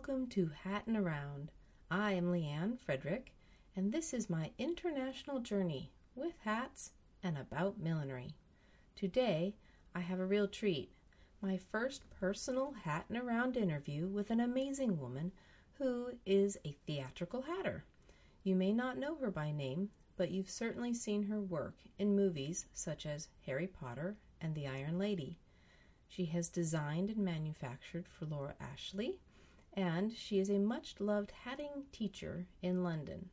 welcome to Hattin' Around. I am Leanne Frederick, and this is my international journey with hats and about millinery. Today, I have a real treat my first personal Hattin' Around interview with an amazing woman who is a theatrical hatter. You may not know her by name, but you've certainly seen her work in movies such as Harry Potter and The Iron Lady. She has designed and manufactured for Laura Ashley, and she is a much loved hatting teacher in London.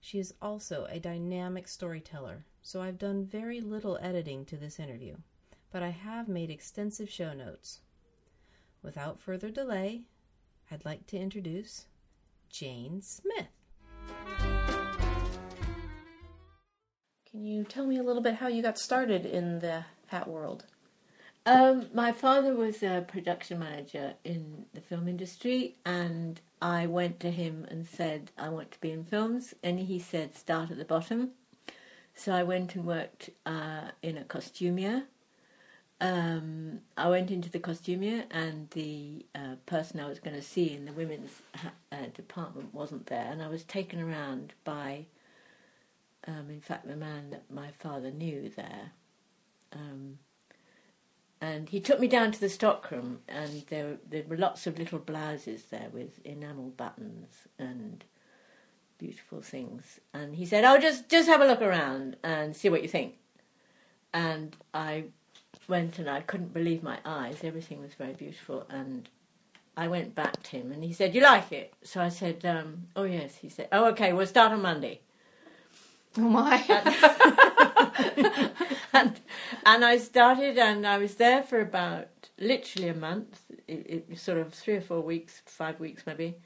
She is also a dynamic storyteller, so I've done very little editing to this interview, but I have made extensive show notes. Without further delay, I'd like to introduce Jane Smith. Can you tell me a little bit how you got started in the hat world? Um, my father was a production manager in the film industry, and I went to him and said, I want to be in films. And he said, start at the bottom. So I went and worked uh, in a costumier. Um, I went into the costumier, and the uh, person I was going to see in the women's uh, department wasn't there. And I was taken around by, um, in fact, the man that my father knew there. Um, and he took me down to the stockroom, and there there were lots of little blouses there with enamel buttons and beautiful things. And he said, "Oh, just just have a look around and see what you think." And I went, and I couldn't believe my eyes. Everything was very beautiful, and I went back to him, and he said, "You like it?" So I said, um, "Oh yes." He said, "Oh, okay. We'll start on Monday." Oh my! and, and I started, and I was there for about literally a month. It, it, sort of three or four weeks, five weeks maybe.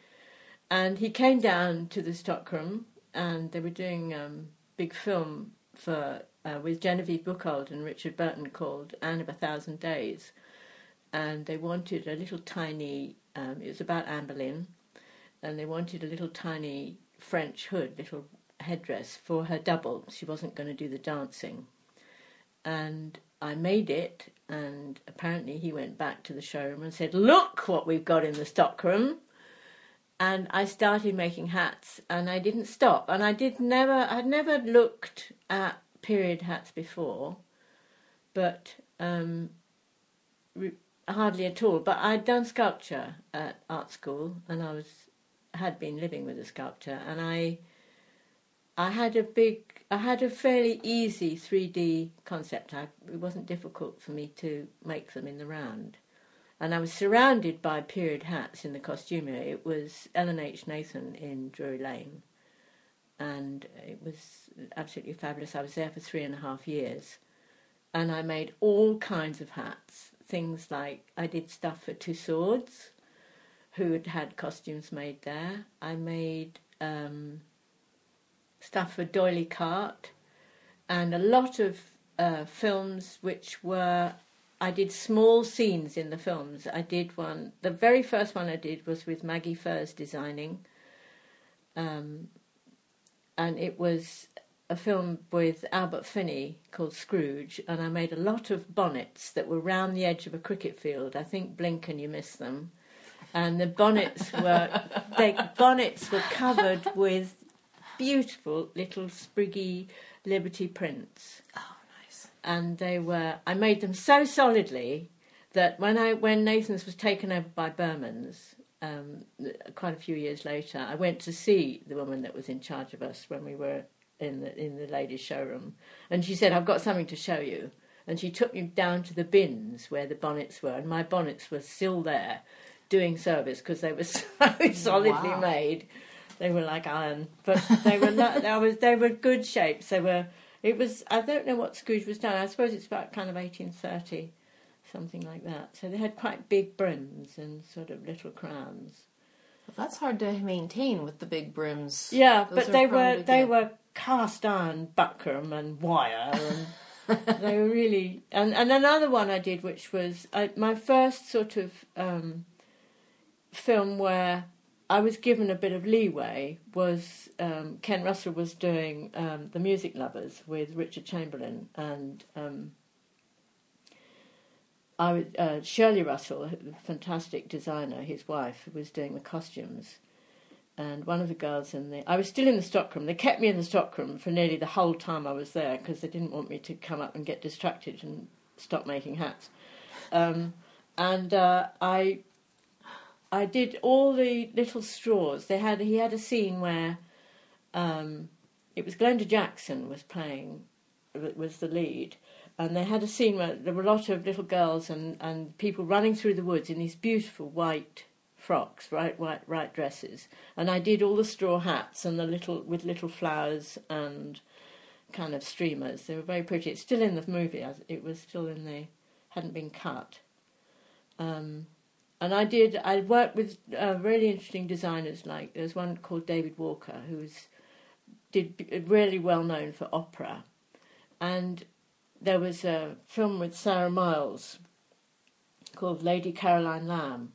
And he came down to the stockroom, and they were doing um, big film for uh, with Genevieve Bujold and Richard Burton called Anne of a Thousand Days, and they wanted a little tiny. Um, it was about Anne Boleyn, and they wanted a little tiny French hood, little headdress for her double. She wasn't going to do the dancing. And I made it, and apparently he went back to the showroom and said, Look what we've got in the stockroom. And I started making hats, and I didn't stop. And I did never, I'd never looked at period hats before, but um, re- hardly at all. But I'd done sculpture at art school, and I was had been living with a sculptor, and I I had a big, I had a fairly easy 3D concept. I, it wasn't difficult for me to make them in the round. And I was surrounded by period hats in the costumer. It was L&H Nathan in Drury Lane. And it was absolutely fabulous. I was there for three and a half years. And I made all kinds of hats. Things like I did stuff for Tussauds, who had had costumes made there. I made um, stuff for D'Oyly Carte, and a lot of uh, films which were. I did small scenes in the films. I did one. The very first one I did was with Maggie Furse designing, um, and it was a film with Albert Finney called Scrooge, and I made a lot of bonnets that were round the edge of a cricket field. I think blink and you miss them, and the bonnets were bonnets were covered with beautiful little spriggy Liberty prints. Oh, nice. And they were, I made them so solidly that when I when Nathan's was taken over by Bermans, um, quite a few years later, I went to see the woman that was in charge of us when we were in the in the ladies' showroom, and she said, "I've got something to show you." And she took me down to the bins where the bonnets were, and my bonnets were still there, doing service because they were so solidly Wow. made. They were like iron, but they were not, they was they were good shapes. They were. It was. I don't know what Scrooge was done. I suppose it's about kind of eighteen thirty, something like that. So they had quite big brims and sort of little crowns. That's hard to maintain with the big brims. Yeah, Those but they were they were cast iron buckram and wire and they were really and and another one I did which was I, my first sort of um, film where I was given a bit of leeway was um, Ken Russell was doing um, the Music Lovers with Richard Chamberlain and um, I uh, Shirley Russell, fantastic designer, his wife, was doing the costumes. And one of the girls in the. I was still in the stockroom. They kept me in the stockroom for nearly the whole time I was there because they didn't want me to come up and get distracted and stop making hats. Um, and uh, I I did all the little straws. They had he had a scene where um, it was Glenda Jackson was playing was the lead, and they had a scene where there were a lot of little girls and, and people running through the woods in these beautiful white frocks, right white right dresses, and I did all the straw hats and the little with little flowers and kind of streamers. They were very pretty. It's still in the movie. It was still in the hadn't been cut. Um, and I did. I worked with uh, really interesting designers. Like there's one called David Walker, who's did really well known for opera, and there was a film with Sarah Miles called Lady Caroline Lamb,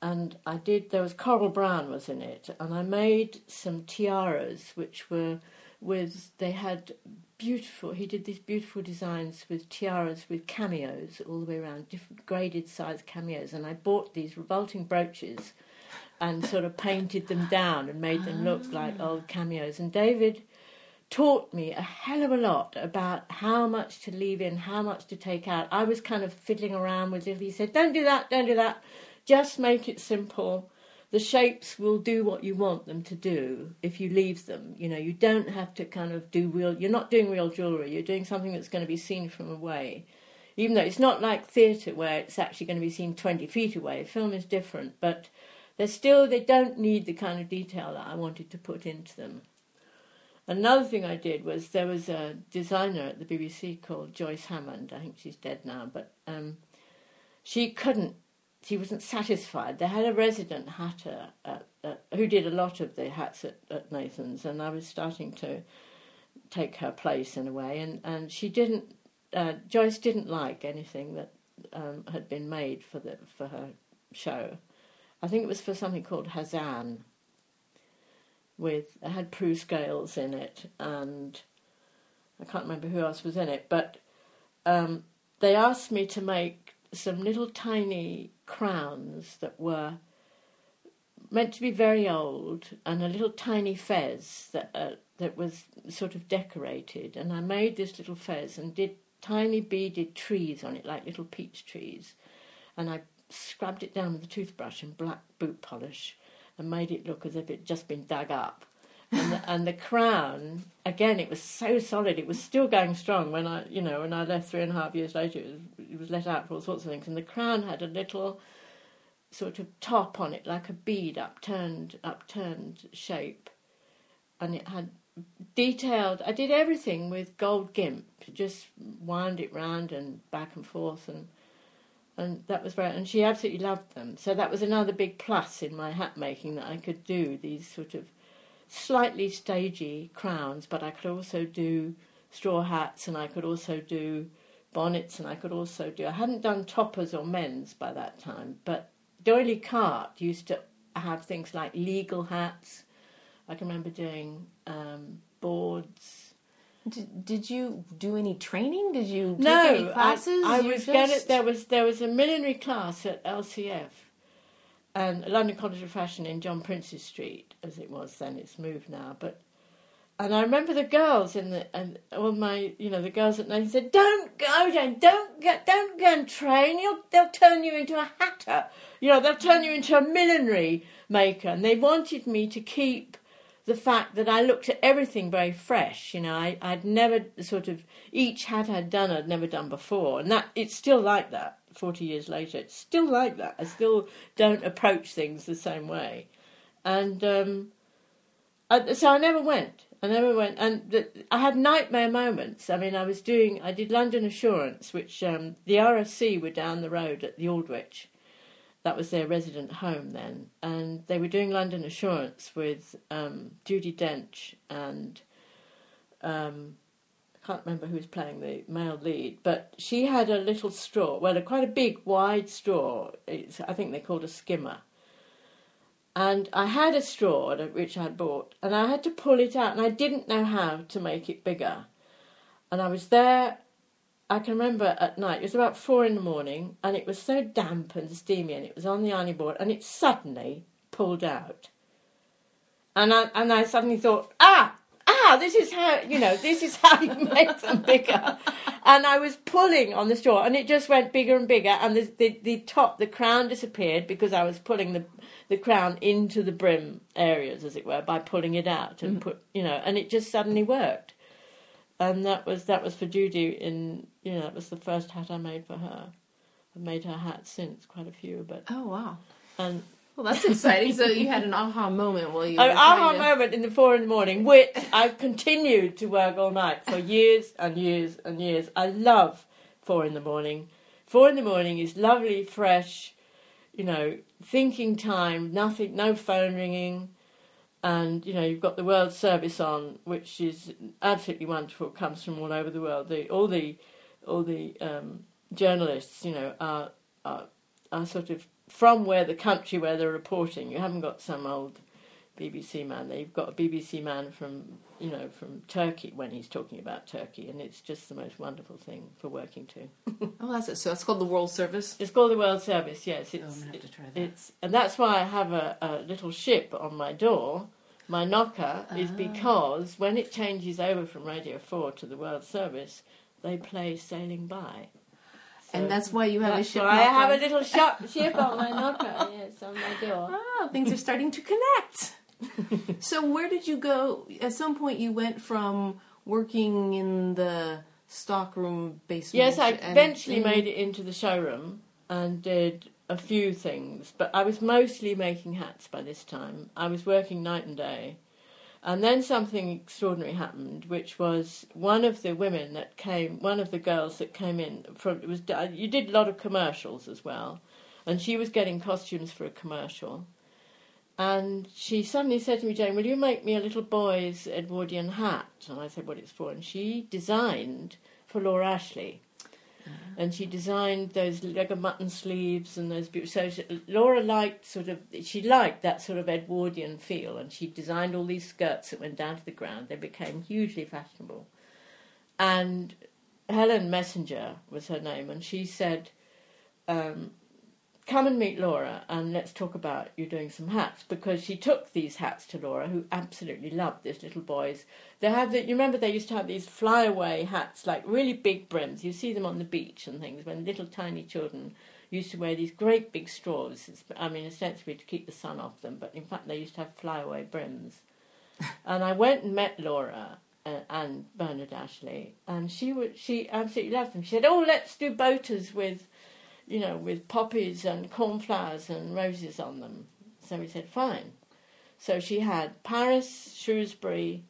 and I did. There was Coral Browne was in it, and I made some tiaras which were with they had beautiful. He did these beautiful designs with tiaras with cameos all the way around, different graded size cameos. And I bought these revolting brooches and sort of painted them down and made them look like ah. old cameos. And David taught me a hell of a lot about how much to leave in, how much to take out. I was kind of fiddling around with it. He said, "Don't do that, don't do that. Just make it simple." The shapes will do what you want them to do if you leave them. You know, you don't have to kind of do real. You're not doing real jewelry. You're doing something that's going to be seen from away, even though it's not like theatre where it's actually going to be seen twenty feet away. Film is different, but they're still they don't need the kind of detail that I wanted to put into them. Another thing I did was there was a designer at the BBC called Joyce Hammond. I think she's dead now, but um, she couldn't she wasn't satisfied. They had a resident hatter at, at, who did a lot of the hats at, at Nathan's, and I was starting to take her place in a way. And, and she didn't, uh, Joyce didn't like anything that um, had been made for the for her show. I think it was for something called Hazan. With it had Prue Scales in it, and I can't remember who else was in it, but um, they asked me to make some little tiny crowns that were meant to be very old and a little tiny fez that uh, that was sort of decorated. And I made this little fez and did tiny beaded trees on it like little peach trees. And I scrubbed it down with a toothbrush and black boot polish and made it look as if it just been dug up and the, and the crown again it was so solid. It was still going strong when I you know when I left three and a half years later it was, it was let out for all sorts of things. And the crown had a little sort of top on it like a bead upturned upturned shape. And it had detailed I did everything with gold gimp just wound it round and back and forth. And and that was very and she absolutely loved them. So that was another big plus in my hat making that I could do these sort of slightly stagey crowns, but I could also do straw hats and I could also do bonnets and I could also do. I hadn't done toppers or men's by that time, but D'Oyly Carte used to have things like legal hats. I can remember doing um, boards. Did, did you do any training? Did you take no, any classes? I, I was just... there was there was a millinery class at LCF Um, and London College of Fashion in John Prince's Street, as it was then. It's moved now, but and I remember the girls in the and all my you know the girls at night said, "Don't go, Jane. Don't get, don't go and train. You'll they'll turn you into a hatter. You know they'll turn you into a millinery maker." And they wanted me to keep the fact that I looked at everything very fresh. You know, I I'd never sort of each hat I'd done I'd never done before, and that it's still like that. 40 years later, it's still like that. I still don't approach things the same way. And um, I, so I never went. I never went. And the, I had nightmare moments. I mean, I was doing, I did London Assurance, which um, the RSC were down the road at the Aldwych. That was their resident home then. And they were doing London Assurance with um, Judi Dench and um, can't remember who was playing the male lead, but she had a little straw, well, a quite a big, wide straw. It's, I think they called a skimmer. And I had a straw which I'd bought, and I had to pull it out, and I didn't know how to make it bigger. And I was there I can remember at night, it was about four in the morning, and it was so damp and steamy, and it was on the ironing board, and it suddenly pulled out. And I, and I suddenly thought, ah, ah, this is how, you know, this is how you make them bigger. And I was pulling on the straw, and it just went bigger and bigger, and the, the, the top, the crown disappeared because I was pulling the, the crown into the brim areas, as it were, by pulling it out and put, you know, and it just suddenly worked. And that was that was for Judi in you know that was the first hat I made for her. I've made her hats since quite a few, but Oh wow. and Well, that's exciting. so you had an aha moment while you an aha to- moment in the four in the morning, which I've continued to work all night for years and years and years. I love four in the morning. Four in the morning is lovely, fresh, you know, thinking time, nothing, no phone ringing. And, you know, you've got the World Service on, which is absolutely wonderful, It comes from all over the world. The, all the, all the um, journalists, you know, are, are, are sort of from where the country where they're reporting. You haven't got some old BBC man there. You've got a BBC man from you know from Turkey when he's talking about Turkey, and it's just the most wonderful thing for working to. Oh, that's it. So it's called the World Service. It's called the World Service. Yes, Oh, I'm gonna have to try that. it's and that's why I have a, a little ship on my door. My knocker is Ah. because when it changes over from Radio Four to the World Service, they play Sailing By. So and that's why you have a ship. I have a little shop, ship on my knocker. Yes, on my door. Ah, things are starting to connect. so where did you go? At some point, you went from working in the stockroom basement. Yes, I eventually made it into the showroom and did a few things, but I was mostly making hats by this time. I was working night and day. And then something extraordinary happened, which was one of the women that came, one of the girls that came in from it was uh, you did a lot of commercials as well, and she was getting costumes for a commercial, and she suddenly said to me, Jane, will you make me a little boy's Edwardian hat? And I said what it's for, and she designed for Laura Ashley. And she designed those leg of mutton sleeves and those. beau- So she, Laura liked sort of. She liked that sort of Edwardian feel, and she designed all these skirts that went down to the ground. They became hugely fashionable. And Helen Messenger was her name, and she said, um, "Come and meet Laura, and let's talk about you doing some hats." Because she took these hats to Laura, who absolutely loved this little boy's they had the, you remember they used to have these flyaway hats, like really big brims. You see them on the beach and things when little tiny children used to wear these great big straws. It's, I mean, ostensibly to keep the sun off them, but in fact they used to have flyaway brims. and I went and met Laura uh, and Bernard Ashley, and she would she absolutely loved them. She said, "Oh, let's do boaters with, you know, with poppies and cornflowers and roses on them." So we said, "Fine." So she had Paris, Shrewsbury,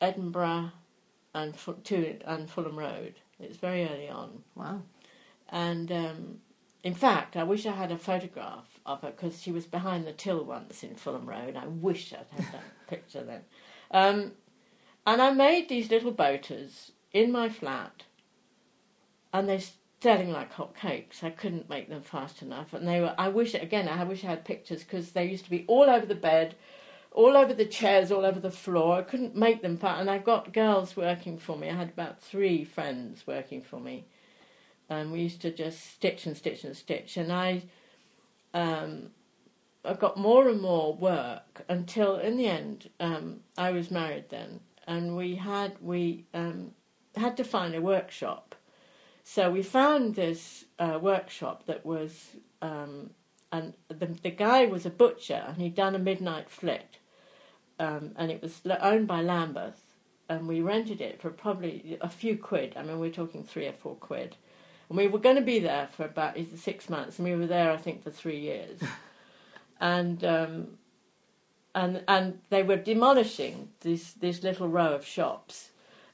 Edinburgh, and to and Fulham Road. It's very early on, Wow. and um, in fact, I wish I had a photograph of her because she was behind the till once in Fulham Road. I wish I'd had that picture then. Um, and I made these little boaters in my flat, and they're selling like hot cakes. I couldn't make them fast enough, and they were. I wish again. I wish I had pictures because they used to be all over the bed, all over the chairs, all over the floor. I couldn't make them fast, and I've got girls working for me. I had about three friends working for me, and we used to just stitch and stitch and stitch. And I, um, I got more and more work until in the end um, I was married then, and we had we um, had to find a workshop. So we found this uh, workshop that was, um, and the the guy was a butcher, and he'd done a midnight flit, um, and it was owned by Lambeth, and we rented it for probably a few quid. I mean, we're talking three or four quid, and we were going to be there for about six months, and we were there, I think, for three years, and um, and and they were demolishing this this little row of shops,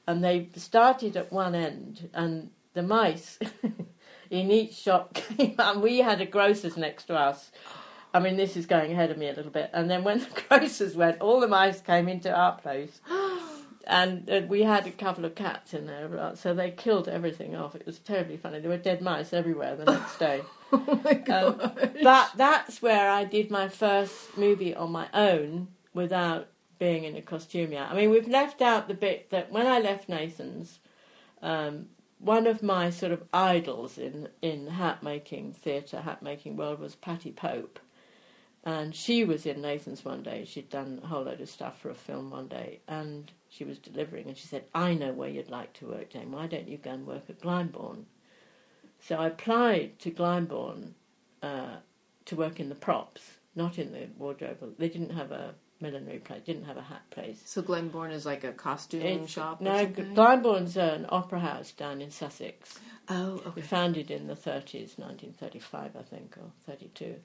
and they started at one end, and the mice in each shop came, and we had a grocer's next to us. I mean, this is going ahead of me a little bit. And then when the grocers went, all the mice came into our place. And uh, we had a couple of cats in there, right, so they killed everything off. It was terribly funny. There were dead mice everywhere the next day. Oh my god. Um, but that's where I did my first movie on my own without being in a costume yet. I mean, we've left out the bit that when I left Nathan's, um, one of my sort of idols in in hat making theatre, hat making world was Patty Pope, and she was in Nathan's one day. She'd done a whole load of stuff for a film one day, and she was delivering, and she said, "I know where you'd like to work, Jane. Why don't you go and work at Glyndebourne?" So I applied to Glyndebourne uh, to work in the props, not in the wardrobe. They didn't have a millinery place, didn't have a hat place. So Glyndebourne is like a costume It's- shop. No? Glyndebourne's an opera house down in Sussex. Oh, okay. Founded in the 30s, 1935, I think, or 32.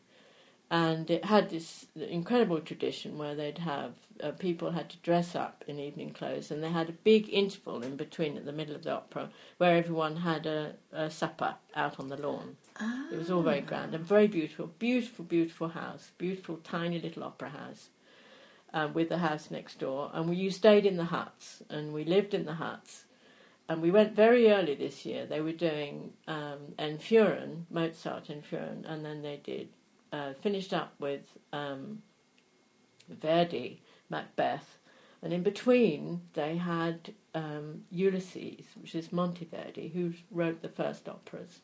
And it had this incredible tradition where they'd have uh, people had to dress up in evening clothes, and they had a big interval in between at the middle of the opera where everyone had a, a supper out on the lawn. It was all very grand and very beautiful, beautiful, beautiful house, beautiful tiny little opera house uh, with the house next door. And we, you stayed in the huts, and we lived in the huts. And we went very early this year. They were doing um, Entführung, Mozart Entführung, and then they did uh, finished up with um, Verdi, Macbeth, and in between they had um, Ulysses, which is Monteverdi, who wrote the first operas.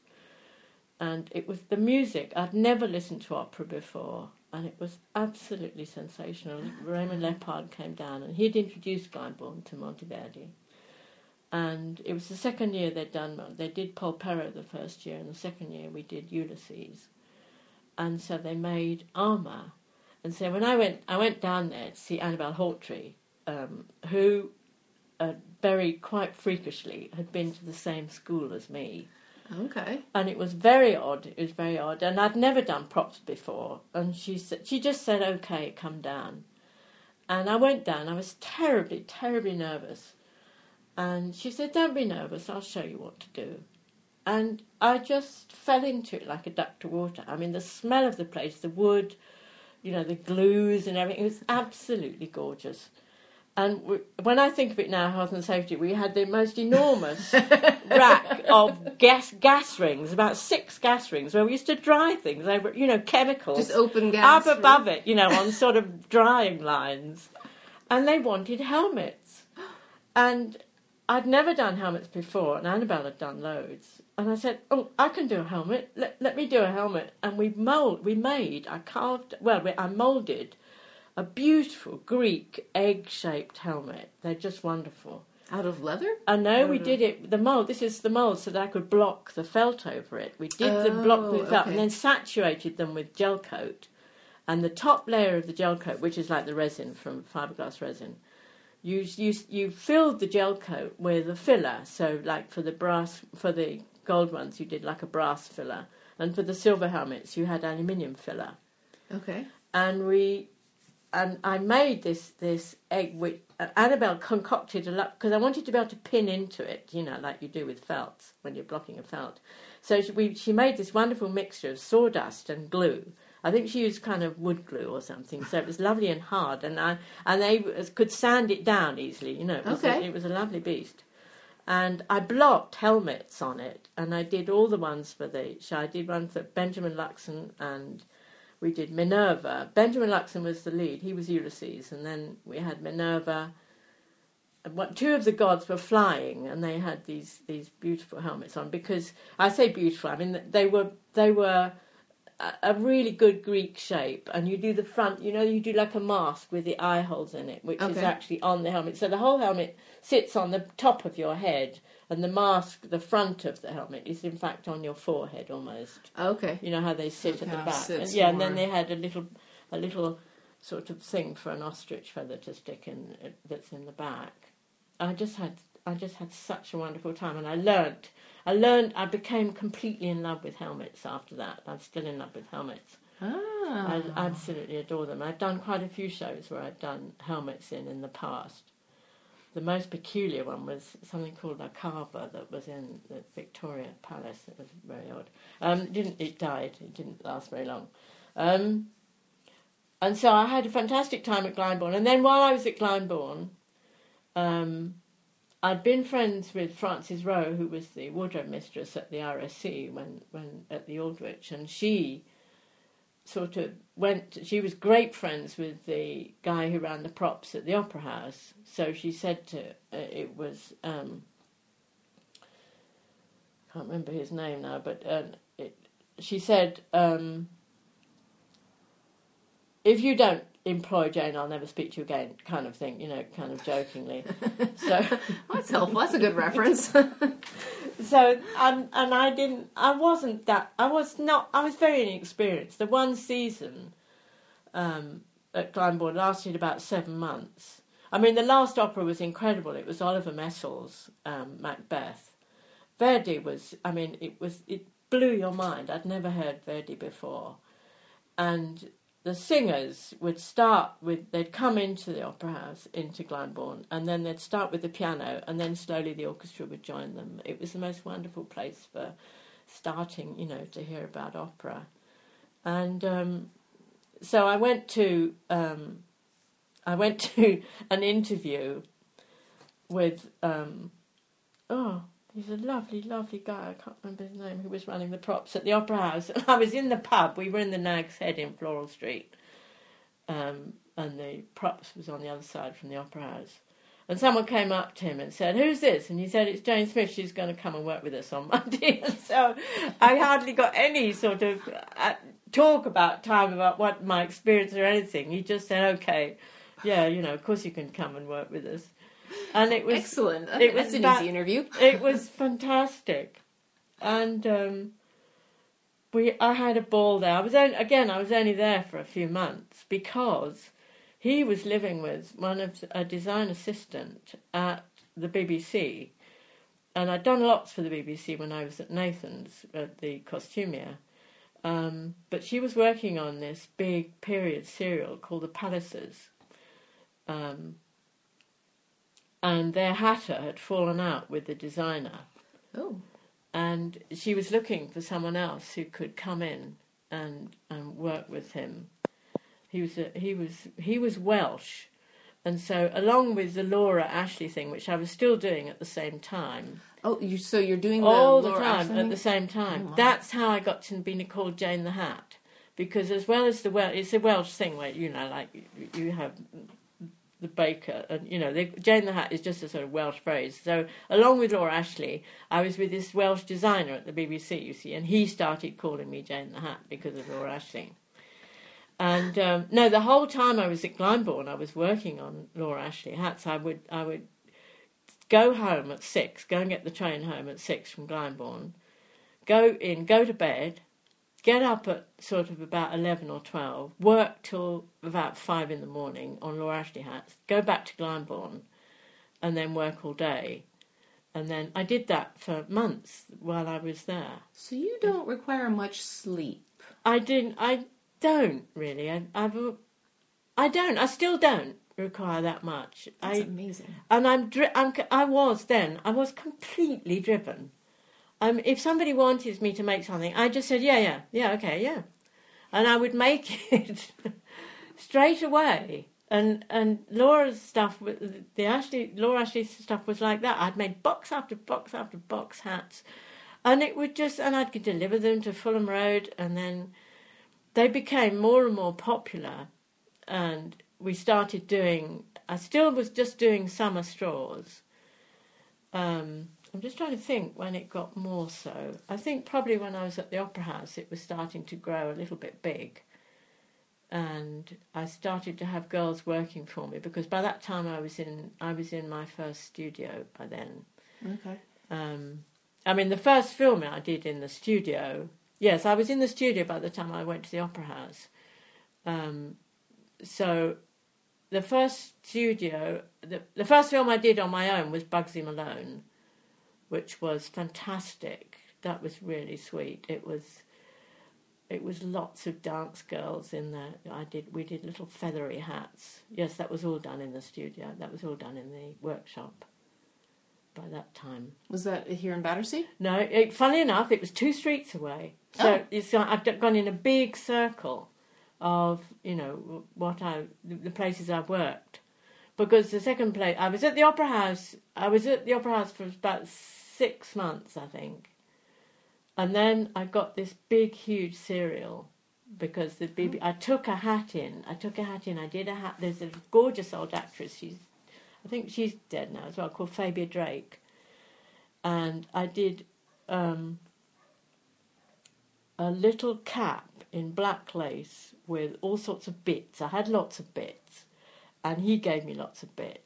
And it was the music. I'd never listened to opera before, and it was absolutely sensational. Raymond Leppard came down, and he'd introduced Glyndebourne to Monteverdi. And it was the second year they'd done. They did Poppea the first year, and the second year we did Ulysses. And so they made armour. And so when I went, I went down there to see Annabelle Hawtrey, um, who uh, very quite freakishly had been to the same school as me Okay. and it was very odd. It was very odd, and I'd never done props before. And she said, she just said, "Okay, come down." And I went down. I was terribly, terribly nervous. And she said, "Don't be nervous. I'll show you what to do." And I just fell into it like a duck to water. I mean, the smell of the place, the wood, you know, the glues and everything. It was absolutely gorgeous. And we, when I think of it now, health and safety, we had the most enormous rack of gas gas rings, about six gas rings, where we used to dry things over, you know, chemicals Just open gas. up above it, you know, on sort of drying lines. And they wanted helmets. And I'd never done helmets before, and Annabelle had done loads. And I said, "Oh, I can do a helmet. Let, let me do a helmet." And we mold, we made, I carved, well, we, I molded a beautiful Greek egg-shaped helmet. They're just wonderful. Out of leather? I know we Mhm. did it. The mold. This is the mold, so that I could block the felt over it. We did the block Oh, with felt, and then saturated them with gel coat. And the top layer of the gel coat, which is like the resin from fiberglass resin, you you you filled the gel coat with a filler. So, like for the brass, for the gold ones, you did like a brass filler, and for the silver helmets, you had aluminium filler Okay. and we and I made this this egg which uh, Annabelle concocted a lot because I wanted to be able to pin into it, you know, like you do with felts when you're blocking a felt. So she, we, she made this wonderful mixture of sawdust and glue. I think she used kind of wood glue or something, so it was lovely and hard, and I and they could sand it down easily. You know, it was, a, Okay. it was a lovely beast. And I blocked helmets on it, and I did all the ones for the. I did one for Benjamin Luxon and we did Minerva. Benjamin Luxon was the lead. He was Ulysses, and then we had Minerva. And what two of the gods were flying, and they had these these beautiful helmets on. Because I say beautiful, I mean they were they were a, a really good Greek shape, and you do the front. You know, you do like a mask with the eye holes in it, which is actually on the helmet. So the whole helmet sits on the top of your head, and the mask, the front of the helmet, is in fact on your forehead almost. Okay. You know how they sit it at the back. And- yeah, and then they had a little, a little sort of thing for an ostrich feather to stick in uh, that's in the back. I just had, I just had such a wonderful time, and I learnt, I learned, I became completely in love with helmets after that. I'm still in love with helmets. Ah. I absolutely adore them. I've done quite a few shows where I've done helmets in in the past. The most peculiar one was something called a carver that was in the Victoria Palace. It was very odd. Um, it didn't it died? It didn't last very long. Um, and so I had a fantastic time at Glyndebourne. And then while I was at Glyndebourne, um, I'd been friends with Frances Rowe, who was the wardrobe mistress at the RSC when, when at the Aldwych, and she sort of went. She was great friends with the guy who ran the props at the Opera House. So she said to uh, it was. Um, can't remember his name now, but uh, it, she said, um, "If you don't employ Jane, I'll never speak to you again," kind of thing, you know, kind of jokingly. so, That's helpful. That's a good reference. so, and and I didn't, I wasn't that, I was not, I was very inexperienced. The one season um, at Glyndebourne lasted about seven months. I mean, the last opera was incredible. It was Oliver Messel's um, Macbeth. Verdi was, I mean, it was, it blew your mind. I'd never heard Verdi before, and the singers would start with, they'd come into the opera house, into Glyndebourne, and then they'd start with the piano, and then slowly the orchestra would join them. It was the most wonderful place for starting, you know, to hear about opera. And um, so I went to, um, I went to an interview with, um, oh, he's a lovely, lovely guy. I can't remember his name. Who was running the props at the Opera House? And I was in the pub. We were in the Nag's Head in Floral Street, um, and the props was on the other side from the Opera House. And someone came up to him and said, "Who's this?" And he said, "It's Jane Smith. She's going to come and work with us on Monday." And so I hardly got any sort of uh, talk about time about what my experience or anything. He just said, "Okay, yeah, you know, of course you can come and work with us." And it was Excellent. it That's was an easy interview. it was fantastic, and um, we I had a ball there. I was only, again I was only there for a few months because he was living with one of a design assistant at the BBC, and I'd done lots for the BBC when I was at Nathan's at the costumier. Um, but she was working on this big period serial called The Pallisers. Um, and their hatter had fallen out with the designer Oh, and she was looking for someone else who could come in and and work with him. He was a, he was he was Welsh, and so along with the Laura Ashley thing, which I was still doing at the same time, oh, you so you're doing the all the Laura time Ashton at the same time. Oh. That's how I got to be called Jane the Hat, because as well as the Welsh, it's a Welsh thing where you know, like you, you have the baker, and you know, the, Jane the Hat is just a sort of Welsh phrase. So along with Laura Ashley, I was with this Welsh designer at the BBC, you see, and he started calling me Jane the Hat because of Laura Ashley. And um, no, the whole time I was at Glyndebourne, I was working on Laura Ashley hats. I would I would go home at six, go and get the train home at six from Glyndebourne, go in, go to bed, get up at sort of about 11 or 12, work till about 5 in the morning on Laura Ashley hats, go back to Glyndebourne, and then work all day. And then I did that for months while I was there. So you don't require much sleep. I didn't, I don't really. I, I've, I don't, I still don't require that much. That's I, amazing. and I'm, dri- I'm I was then I was completely driven. Um, if somebody wanted me to make something, I just said yeah, yeah, yeah, okay, yeah, and I would make it straight away. And and Laura's stuff, the Ashley Laura Ashley's stuff was like that. I'd made box after box after box hats, and it would just and I'd deliver them to Fulham Road, and then they became more and more popular, and we started doing. I still was just doing summer straws. Um, I'm just trying to think when it got more so. I think probably when I was at the Opera House, it was starting to grow a little bit big, and I started to have girls working for me because by that time I was in I was in my first studio by then. Okay. Um, I mean, the first film I did in the studio. Yes, I was in the studio by the time I went to the Opera House. Um, so, the first studio, the, the first film I did on my own was Bugsy Malone, which was fantastic. That was really sweet. It was, it was lots of dance girls in there. I did. We did little feathery hats. Yes, that was all done in the studio. That was all done in the workshop. By that time. Was that here in Battersea? No, it, funny enough, it was two streets away. So Oh. it's uh, I've gone in a big circle of you know what I the the places I've worked. Because the second place, I was at the Opera House. I was at the Opera House for about six months, I think, and then I got this big, huge serial because the BB. I took a hat in. I took a hat in. I did a hat. There's a gorgeous old actress. She's, I think she's dead now as well, called Fabia Drake and I did um, a little cap in black lace with all sorts of bits. I had lots of bits, and he gave me lots of bits.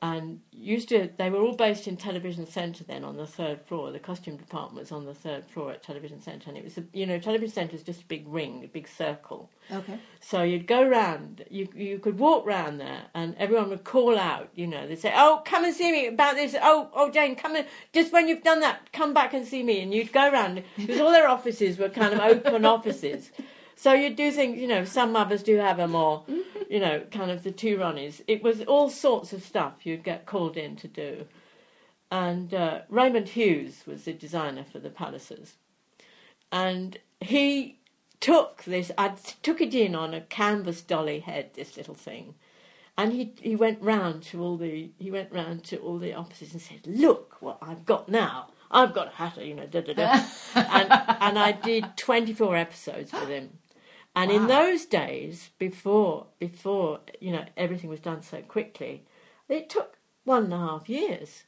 And used to, they were all based in Television Centre then on the third floor. The costume department was on the third floor at Television Centre, and it was, a, you know, Television Centre is just a big ring, a big circle. Okay. So you'd go round, you you could walk round there, and everyone would call out. You know, they'd say, "Oh, come and see me about this." Oh, oh, Jane, come and just when you've done that, come back and see me. And you'd go round because all their offices were kind of open offices. So you'd do things. You know, some mothers do have a more, you know, kind of the two Ronnies. It was all sorts of stuff you'd get called in to do. And uh, Raymond Hughes was the designer for the Pallisers, and he took this. I took it in on a canvas dolly head. This little thing, and he he went round to all the he went round to all the offices and said, "Look what I've got now. I've got a hatter, you know." Da, da, da. and and I did twenty four episodes with him. And in those days, before before you know everything was done so quickly, it took one and a half years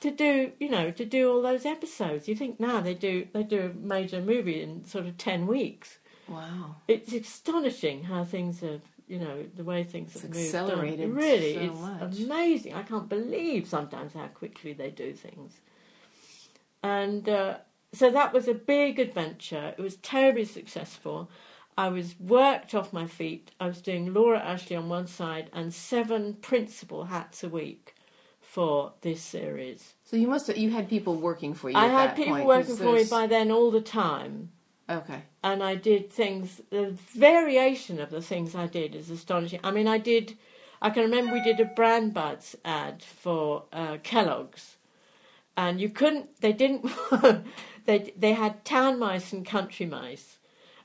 to do you know to do all those episodes. You think now they do they do a major movie in sort of ten weeks. Wow. It's astonishing how things have you know the way things It's have moved. on. accelerated Really, so it's much. amazing. I can't believe sometimes how quickly they do things. And uh, so that was a big adventure. It was terribly successful. I was worked off my feet. I was doing Laura Ashley on one side and seven principal hats a week for this series. So you must have, you had people working for you. I had people point, working for me by then all the time Okay. and I did things. The variation of the things I did is astonishing. I mean, I did. I can remember we did a Bran Buds ad for uh, Kellogg's, and you couldn't. They didn't. they they had town mice and country mice,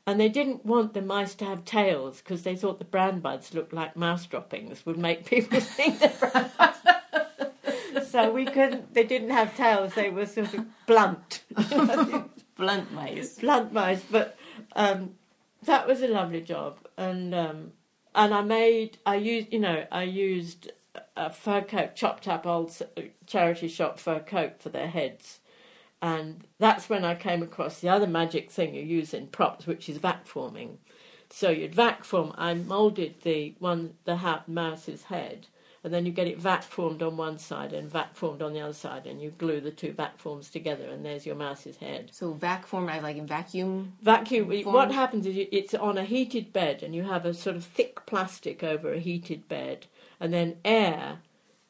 and they didn't want the mice to have tails because they thought the Bran Buds looked like mouse droppings would make people think the Bran Buds. so we couldn't. They didn't have tails. They were sort of blunt. Blunt mice. blunt mice, but um, that was a lovely job, and um, and I made I used you know I used a fur coat, chopped up old charity shop fur coat for their heads, and that's when I came across the other magic thing you use in props, which is vac forming. So you'd vac form. I moulded the one the ha- mouse's head, and then you get it vac formed on one side and vac formed on the other side, and you glue the two vac forms together, and there's your mouse's head. So vac form, I like in vacuum. Vacuum. Form. What happens is it's on a heated bed, and you have a sort of thick plastic over a heated bed, and then air,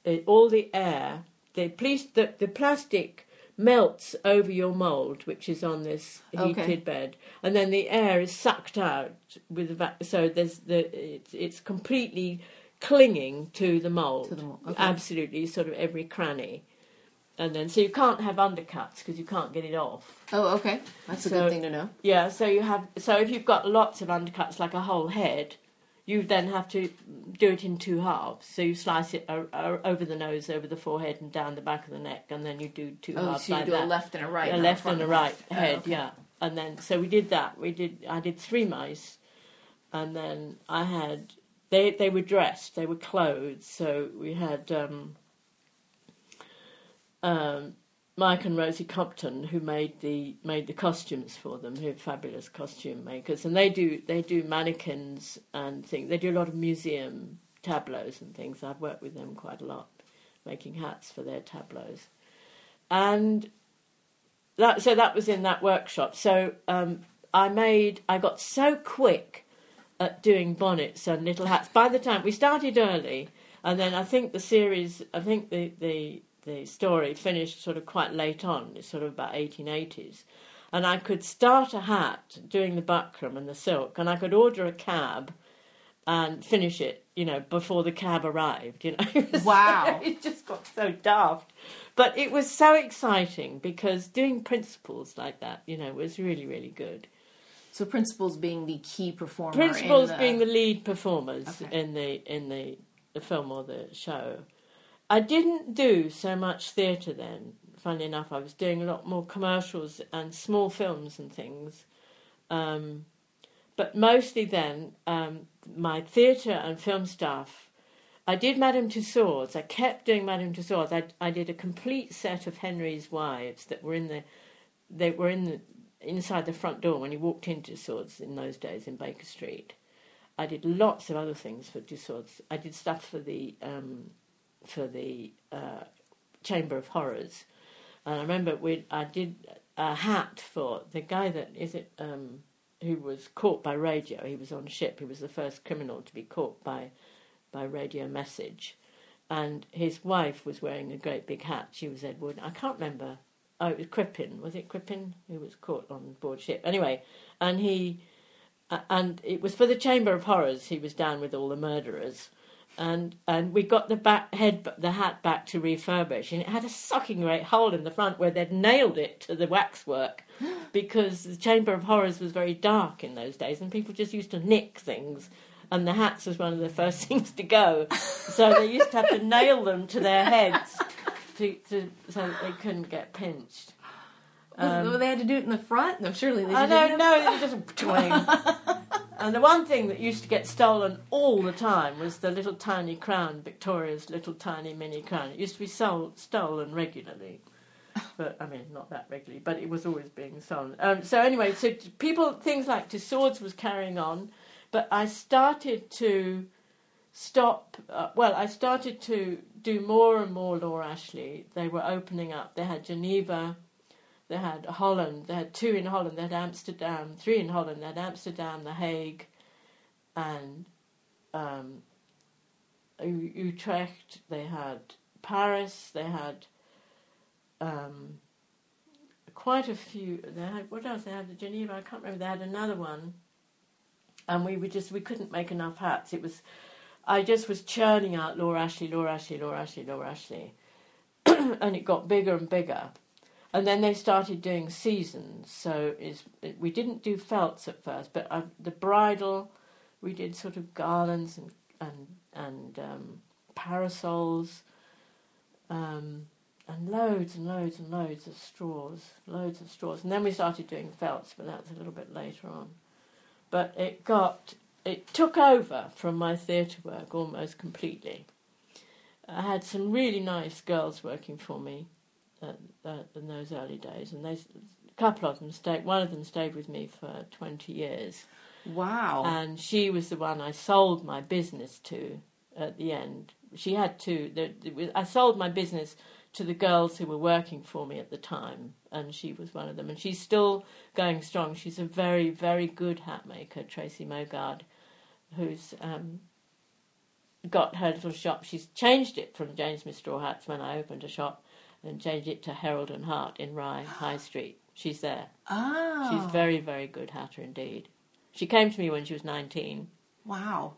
uh, all the air, the police, the, the plastic melts over your mould, which is on this heated Okay. bed, and then the air is sucked out with the vac- so there's the it's, it's completely clinging to the mould, To the mold, okay. absolutely, sort of every cranny. And then, so you can't have undercuts because you can't get it off. Oh, okay. That's a good thing to know. Yeah, so you have so if you've got lots of undercuts like a whole head, you then have to do it in two halves. So you slice it o- o- over the nose, over the forehead, and down the back of the neck, and then you do two Oh, halves so you like do that. a left and a right. a left and a right. Oh, head, okay. yeah. And then so we did that. We did. I did three mice, and then I had they they were dressed. They were clothed. So we had um, um, Mike and Rosie Compton who made the made the costumes for them. Who are fabulous costume makers, and they do they do mannequins and things. They do a lot of museum tableaus and things. I've worked with them quite a lot, making hats for their tableaus, and that so that was in that workshop. So um, I made I got so quick at doing bonnets and little hats. By the time we started early, and then I think the series, I think the the the story finished sort of quite late on. It's sort of about eighteen eighties. And I could start a hat doing the buckram and the silk, and I could order a cab and finish it, you know, before the cab arrived. You know, Wow. it just got so daft. But it was so exciting because doing principles like that, you know, was really, really good. So principals being the key performer. Principals the, being the lead performers Okay. in the in the, the film or the show. I didn't do so much theatre then. Funnily enough, I was doing a lot more commercials and small films and things. Um, but mostly then, um, my theatre and film stuff. I did Madame Tussauds. I kept doing Madame Tussauds. I, I did a complete set of Henry's wives that were in the, they were in the inside the front door when you walked into Tussauds in those days in Baker Street. I did lots of other things for Tussauds. I did stuff for the um, for the uh, Chamber of Horrors, and I remember we I did a hat for the guy that is it um, who was caught by radio. He was on ship. He was the first criminal to be caught by by radio message, and his wife was wearing a great big hat. She was Edward. I can't remember. Oh, it was Crippen. Was it Crippen who was caught on board ship? Anyway, and he uh, and it was for the Chamber of Horrors. He was down with all the murderers, and and we got the back head the hat back to refurbish, and it had a sucking great hole in the front where they'd nailed it to the waxwork, because the Chamber of Horrors was very dark in those days, and people just used to nick things. And the hats was one of the first things to go, so they used to have to nail them to their heads, to, to so that they couldn't get pinched. well, um, they had to do it in the front. No, surely they I don't know. It just twang. And the one thing that used to get stolen all the time was the little tiny crown, Victoria's little tiny mini crown. It used to be sold, stolen regularly, but I mean not that regularly, but it was always being stolen. Um, so anyway, so people things like to swords was carrying on, but I started to stop. Uh, well, I started to do more and more Laura Ashley. They were opening up. They had Geneva. They had Holland. They had two in Holland. They had Amsterdam. Three in Holland. They had Amsterdam, The Hague, and um, Utrecht. They had Paris. They had um, quite a few. They had what else? They had Geneva. I can't remember. They had another one, and we were just we couldn't make enough hats. It was. I just was churning out Laura Ashley, Laura Ashley, Laura Ashley, Laura Ashley, and it got bigger and bigger. And then they started doing seasons. So is we didn't do felts at first, but uh, the bridal, we did sort of garlands and and and um, parasols, um, and loads and loads and loads of straws, loads of straws. And then we started doing felts, but that's a little bit later on. But it got it took over from my theatre work almost completely. I had some really nice girls working for me uh, uh, in those early days, and they, a couple of them stayed. One of them stayed with me for twenty years, Wow. and she was the one I sold my business to at the end. She had two. there I sold my business to the girls who were working for me at the time, and she was one of them. And she's still going strong. She's a very, very good hat maker, Tracy Mogard, who's um, got her little shop. She's changed it from Jane Smith Straw Hats when I opened a shop, and changed it to Herald and Heart in Rye High Street. She's there. oh. She's very, very good hatter indeed. She came to me when she was 19. Wow.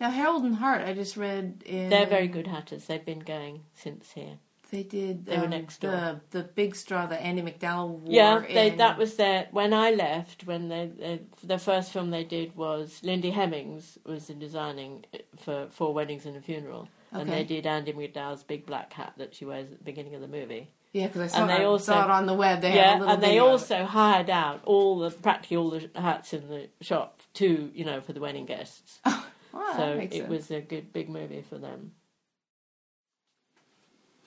Now Herald and Heart, I just read in. They're very good hatters. They've been going since here. They did. They were um, next the door. the big straw that Andie MacDowell wore. yeah, they, in- that was their when I left. When they, they the first film they did was Lindy Hemmings was the designing for Four Weddings and a Funeral, and they did Andie MacDowell's big black hat that she wears at the beginning of the movie. Yeah, because I saw, and they I also- saw it on the web. They had a yeah, and they it. also hired out all the practically all the hats in the shop to you know for the wedding guests. Wow, that so it sense. was a good big movie for them.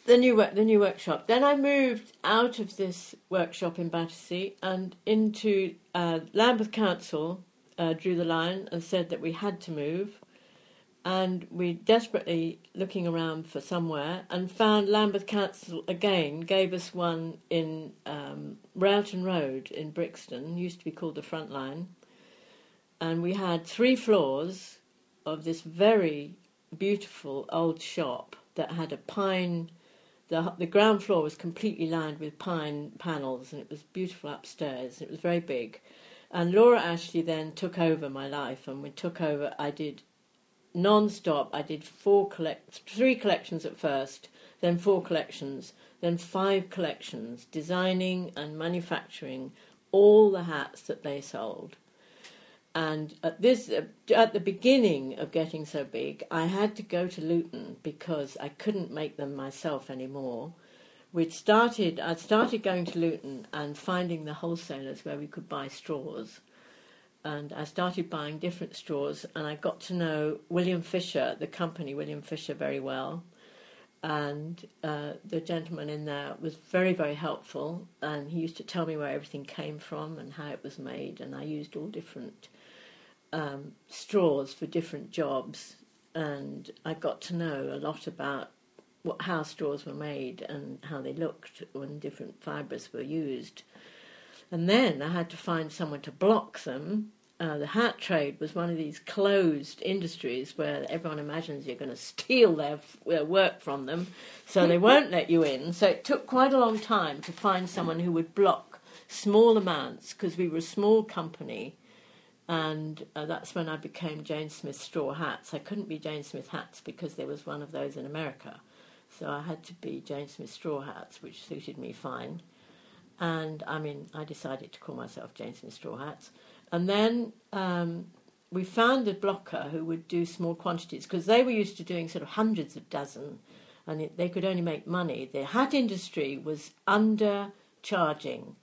The new work, the new workshop. Then I moved out of this workshop in Battersea and into uh, Lambeth Council. Uh, drew the line and said that we had to move, and we desperately looking around for somewhere and found Lambeth Council again. Gave us one in um, Road in Brixton. Used to be called the Front Line, and we had three floors of this very beautiful old shop that had a pine. The, the ground floor was completely lined with pine panels and it was beautiful upstairs. It was very big. And Laura Ashley then took over my life and we took over. I did non stop. I did four collect, three collections at first, then four collections, then five collections, designing and manufacturing all the hats that they sold. And at this, at the beginning of getting so big, I had to go to Luton because I couldn't make them myself anymore. We'd started, I'd started going to Luton and finding the wholesalers where we could buy straws. And I started buying different straws, and I got to know William Fisher, the company William Fisher, very well. And uh, the gentleman in there was very, very helpful, and he used to tell me where everything came from and how it was made. And I used all different um, straws for different jobs, and I got to know a lot about what, how straws were made and how they looked when different fibres were used. And then I had to find someone to block them. Uh, the hat trade was one of these closed industries where everyone imagines you're going to steal their, their work from them, so they won't let you in. So it took quite a long time to find someone who would block small amounts because we were a small company. And uh, that's when I became Jane Smith Straw Hats. I couldn't be Jane Smith Hats because there was one of those in America. So I had to be Jane Smith Straw Hats, which suited me fine. And I mean, I decided to call myself Jane Smith Straw Hats. And then um, we found a blocker who would do small quantities because they were used to doing sort of hundreds of dozen and it, they could only make money. The hat industry was undercharging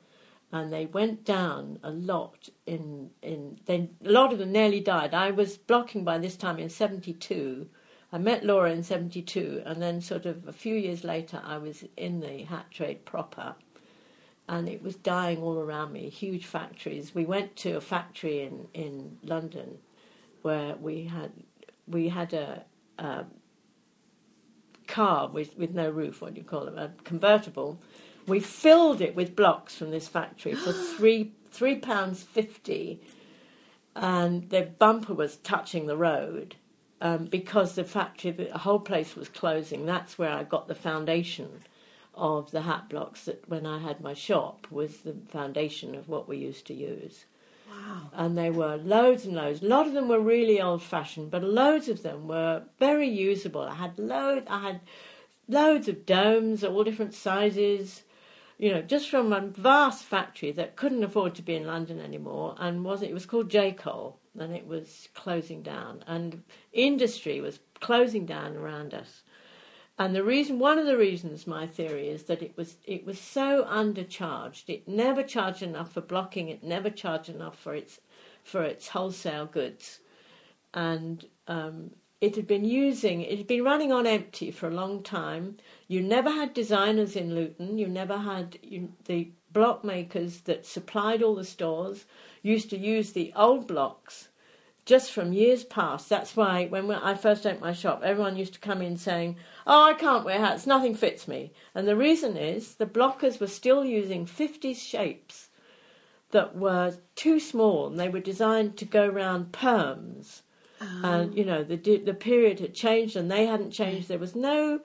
and they went down a lot in in they a lot of them nearly died. I was blocking by this time in 72. I met Laura in 72 and then sort of a few years later I was in the hat trade proper and it was dying all around me. Huge factories. We went to a factory in, in London where we had we had a, a car with, with no roof. What do you call it? A convertible. We filled it with blocks from this factory for three three pounds fifty, and the bumper was touching the road. Um, because the factory, the whole place was closing. That's where I got the foundation of the hat blocks that when I had my shop was the foundation of what we used to use. Wow. And they were loads and loads. A lot of them were really old fashioned, but loads of them were very usable. I had load I had loads of domes, all different sizes, you know, just from a vast factory that couldn't afford to be in London anymore and wasn't it was called J. Cole and it was closing down and industry was closing down around us. And the reason, one of the reasons, my theory is that it was it was so undercharged. It never charged enough for blocking. It never charged enough for its for its wholesale goods, and um, it had been using. It had been running on empty for a long time. You never had designers in Luton. You never had you, the block makers that supplied all the stores used to use the old blocks just from years past. That's why when I first opened my shop, everyone used to come in saying, Oh, I can't wear hats, nothing fits me. And the reason is the blockers were still using 50s shapes that were too small and they were designed to go round perms. Oh. And, you know, the, the period had changed and they hadn't changed. There was no.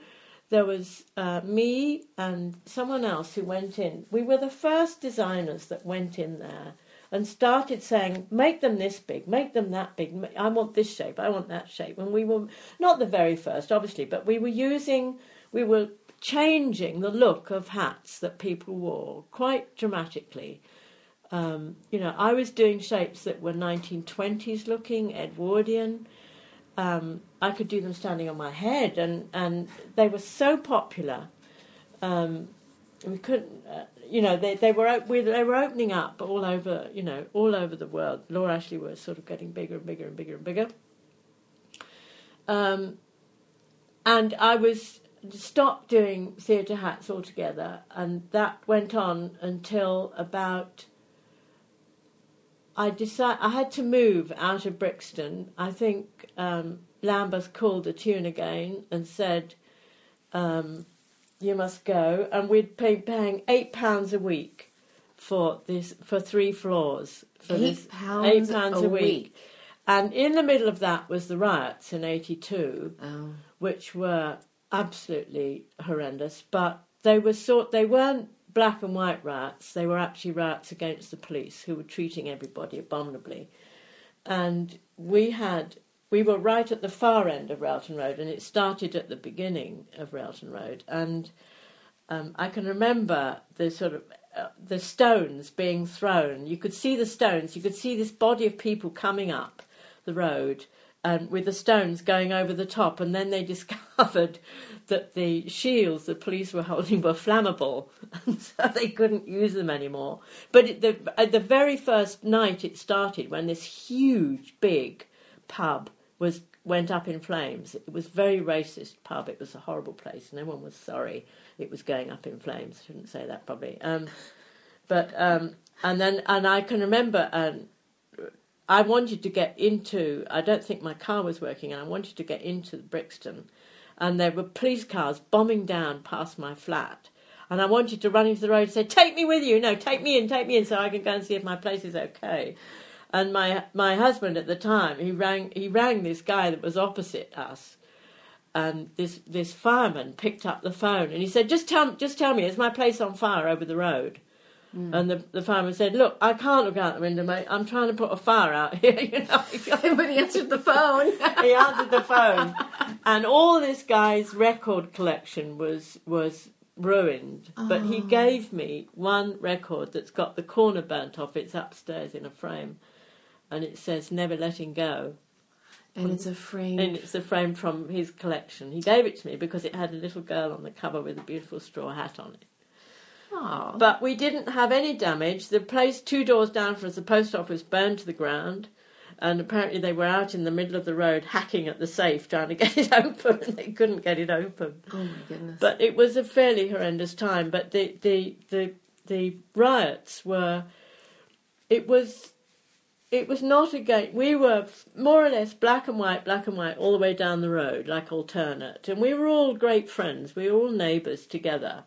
There was uh, me and someone else who went in. We were the first designers that went in there and started saying, make them this big, make them that big. I want this shape, I want that shape. And we were not the very first, obviously, but we were using, we were changing the look of hats that people wore quite dramatically. Um, you know, I was doing shapes that were 1920s looking, Edwardian. Um, I could do them standing on my head, and, and they were so popular. Um, we couldn't, uh, you know, they they were they were opening up all over, you know, all over the world. Laura Ashley was sort of getting bigger and bigger and bigger and bigger. Um, and I was stopped doing theatre hats altogether, and that went on until about. I decided I had to move out of Brixton. I think um, Lambeth called the tune again and said. Um, you must go, and we'd pay paying eight pounds a week for this for three floors for Eight this pounds eight pounds a a week. week. And in the middle of that was the riots in '82, Oh. which were absolutely horrendous. But they were sort they weren't black and white riots. They were actually riots against the police who were treating everybody abominably. And we had we were right at the far end of Railton Road, and it started at the beginning of Railton Road. And um, I can remember the sort of uh, the stones being thrown. You could see the stones. You could see this body of people coming up the road, and with the stones going over the top, and then they discovered that the shields the police were holding were flammable, and so they couldn't use them anymore. But it, the, at the very first night it started, when this huge, big pub was went up in flames. It was very racist pub. It was a horrible place. No one was sorry it was going up in flames. I shouldn't say that probably. Um, but um, and then and I can remember and I wanted to get into. I don't think my car was working, and I wanted to get into Brixton, and there were police cars bombing down past my flat. And I wanted to run into the road and say, "Take me with you! No, take me in, take me in, so I can go and see if my place is okay." And my my husband at the time, he rang he rang this guy that was opposite us, and this this fireman picked up the phone and he said, "Just tell just tell me, is my place on fire over the road?" Mm. And the, the fireman said, "Look, I can't look out the window, mate. I'm trying to put a fire out here." you know, but he answered the phone. he answered the phone, and all this guy's record collection was was ruined. Oh. But he oh. gave me one record that's got the corner burnt off. It's upstairs in a frame and it says "Never Letting Go." And it's a frame. And it's a frame from his collection. He gave it to me because it had a little girl on the cover with a beautiful straw hat on it. Oh. But we didn't have any damage. The place two doors down from us, the post office, burned to the ground. And apparently they were out in the middle of the road hacking at the safe trying to get it open and they couldn't get it open. Oh my goodness. But it was a fairly horrendous time. But the, the, the, the riots were, it was it was not a game. We were more or less black and white, black and white, all the way down the road, like alternate, and we were all great friends. We were all neighbours together,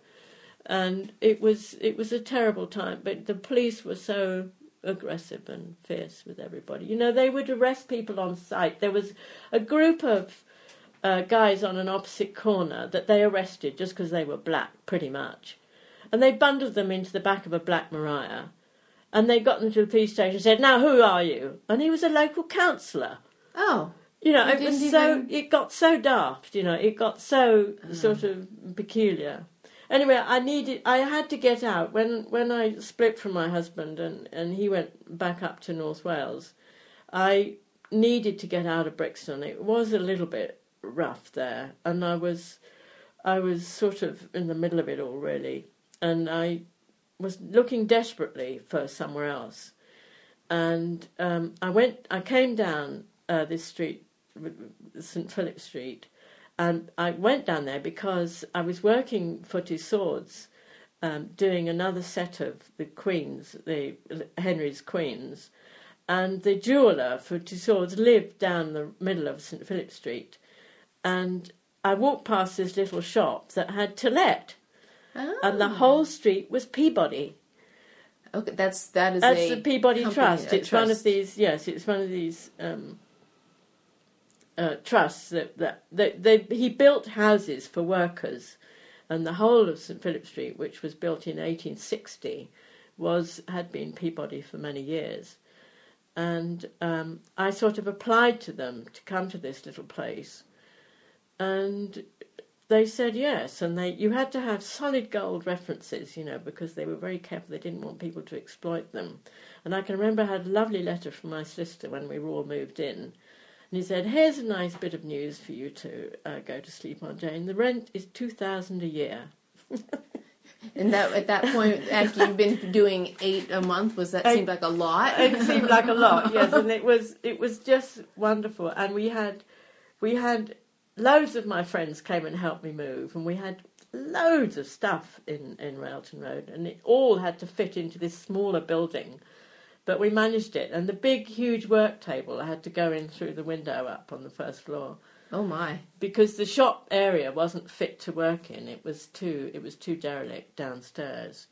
and it was it was a terrible time. But the police were so aggressive and fierce with everybody. You know, they would arrest people on sight. There was a group of uh, guys on an opposite corner that they arrested just because they were black, pretty much, and they bundled them into the back of a black Mariah and they got them to the police station and said, Now who are you? And he was a local councillor. Oh. You know, it was so it got so daft, you know, it got so oh. sort of peculiar. Anyway, I needed I had to get out when when I split from my husband and, and he went back up to North Wales, I needed to get out of Brixton. It was a little bit rough there and I was I was sort of in the middle of it all really. And I was looking desperately for somewhere else, and um, I went. I came down uh, this street, St Philip Street, and I went down there because I was working for Tussauds, um, doing another set of the Queens, the Henry's Queens, and the jeweller for Tussauds lived down the middle of St Philip Street, and I walked past this little shop that had to let Oh. And the oh. whole street was Peabody. Okay, that's that is that's the Peabody company, Trust. It's one of these. Yes, it's one of these um, uh, trusts that that, that they, he built houses for workers, and the whole of St Philip Street, which was built in 1860, was had been Peabody for many years, and um, I sort of applied to them to come to this little place, and they said yes, and they you had to have solid gold references, you know, because they were very careful. They didn't want people to exploit them. And I can remember I had a lovely letter from my sister when we were all moved in, and he said, "Here's a nice bit of news for you to uh, go to sleep on, Jane. The rent is two thousand a year." And that at that point, after you've been doing eight a month, was that seemed like a lot? It seemed like a lot, yes, and it was it was just wonderful. And we had we had loads of my friends came and helped me move, and we had loads of stuff in, in Railton Road, and it all had to fit into this smaller building. But we managed it, and the big, huge work table I had to go in through the window up on the first floor. Oh my! Because the shop area wasn't fit to work in. It was too it was too derelict downstairs,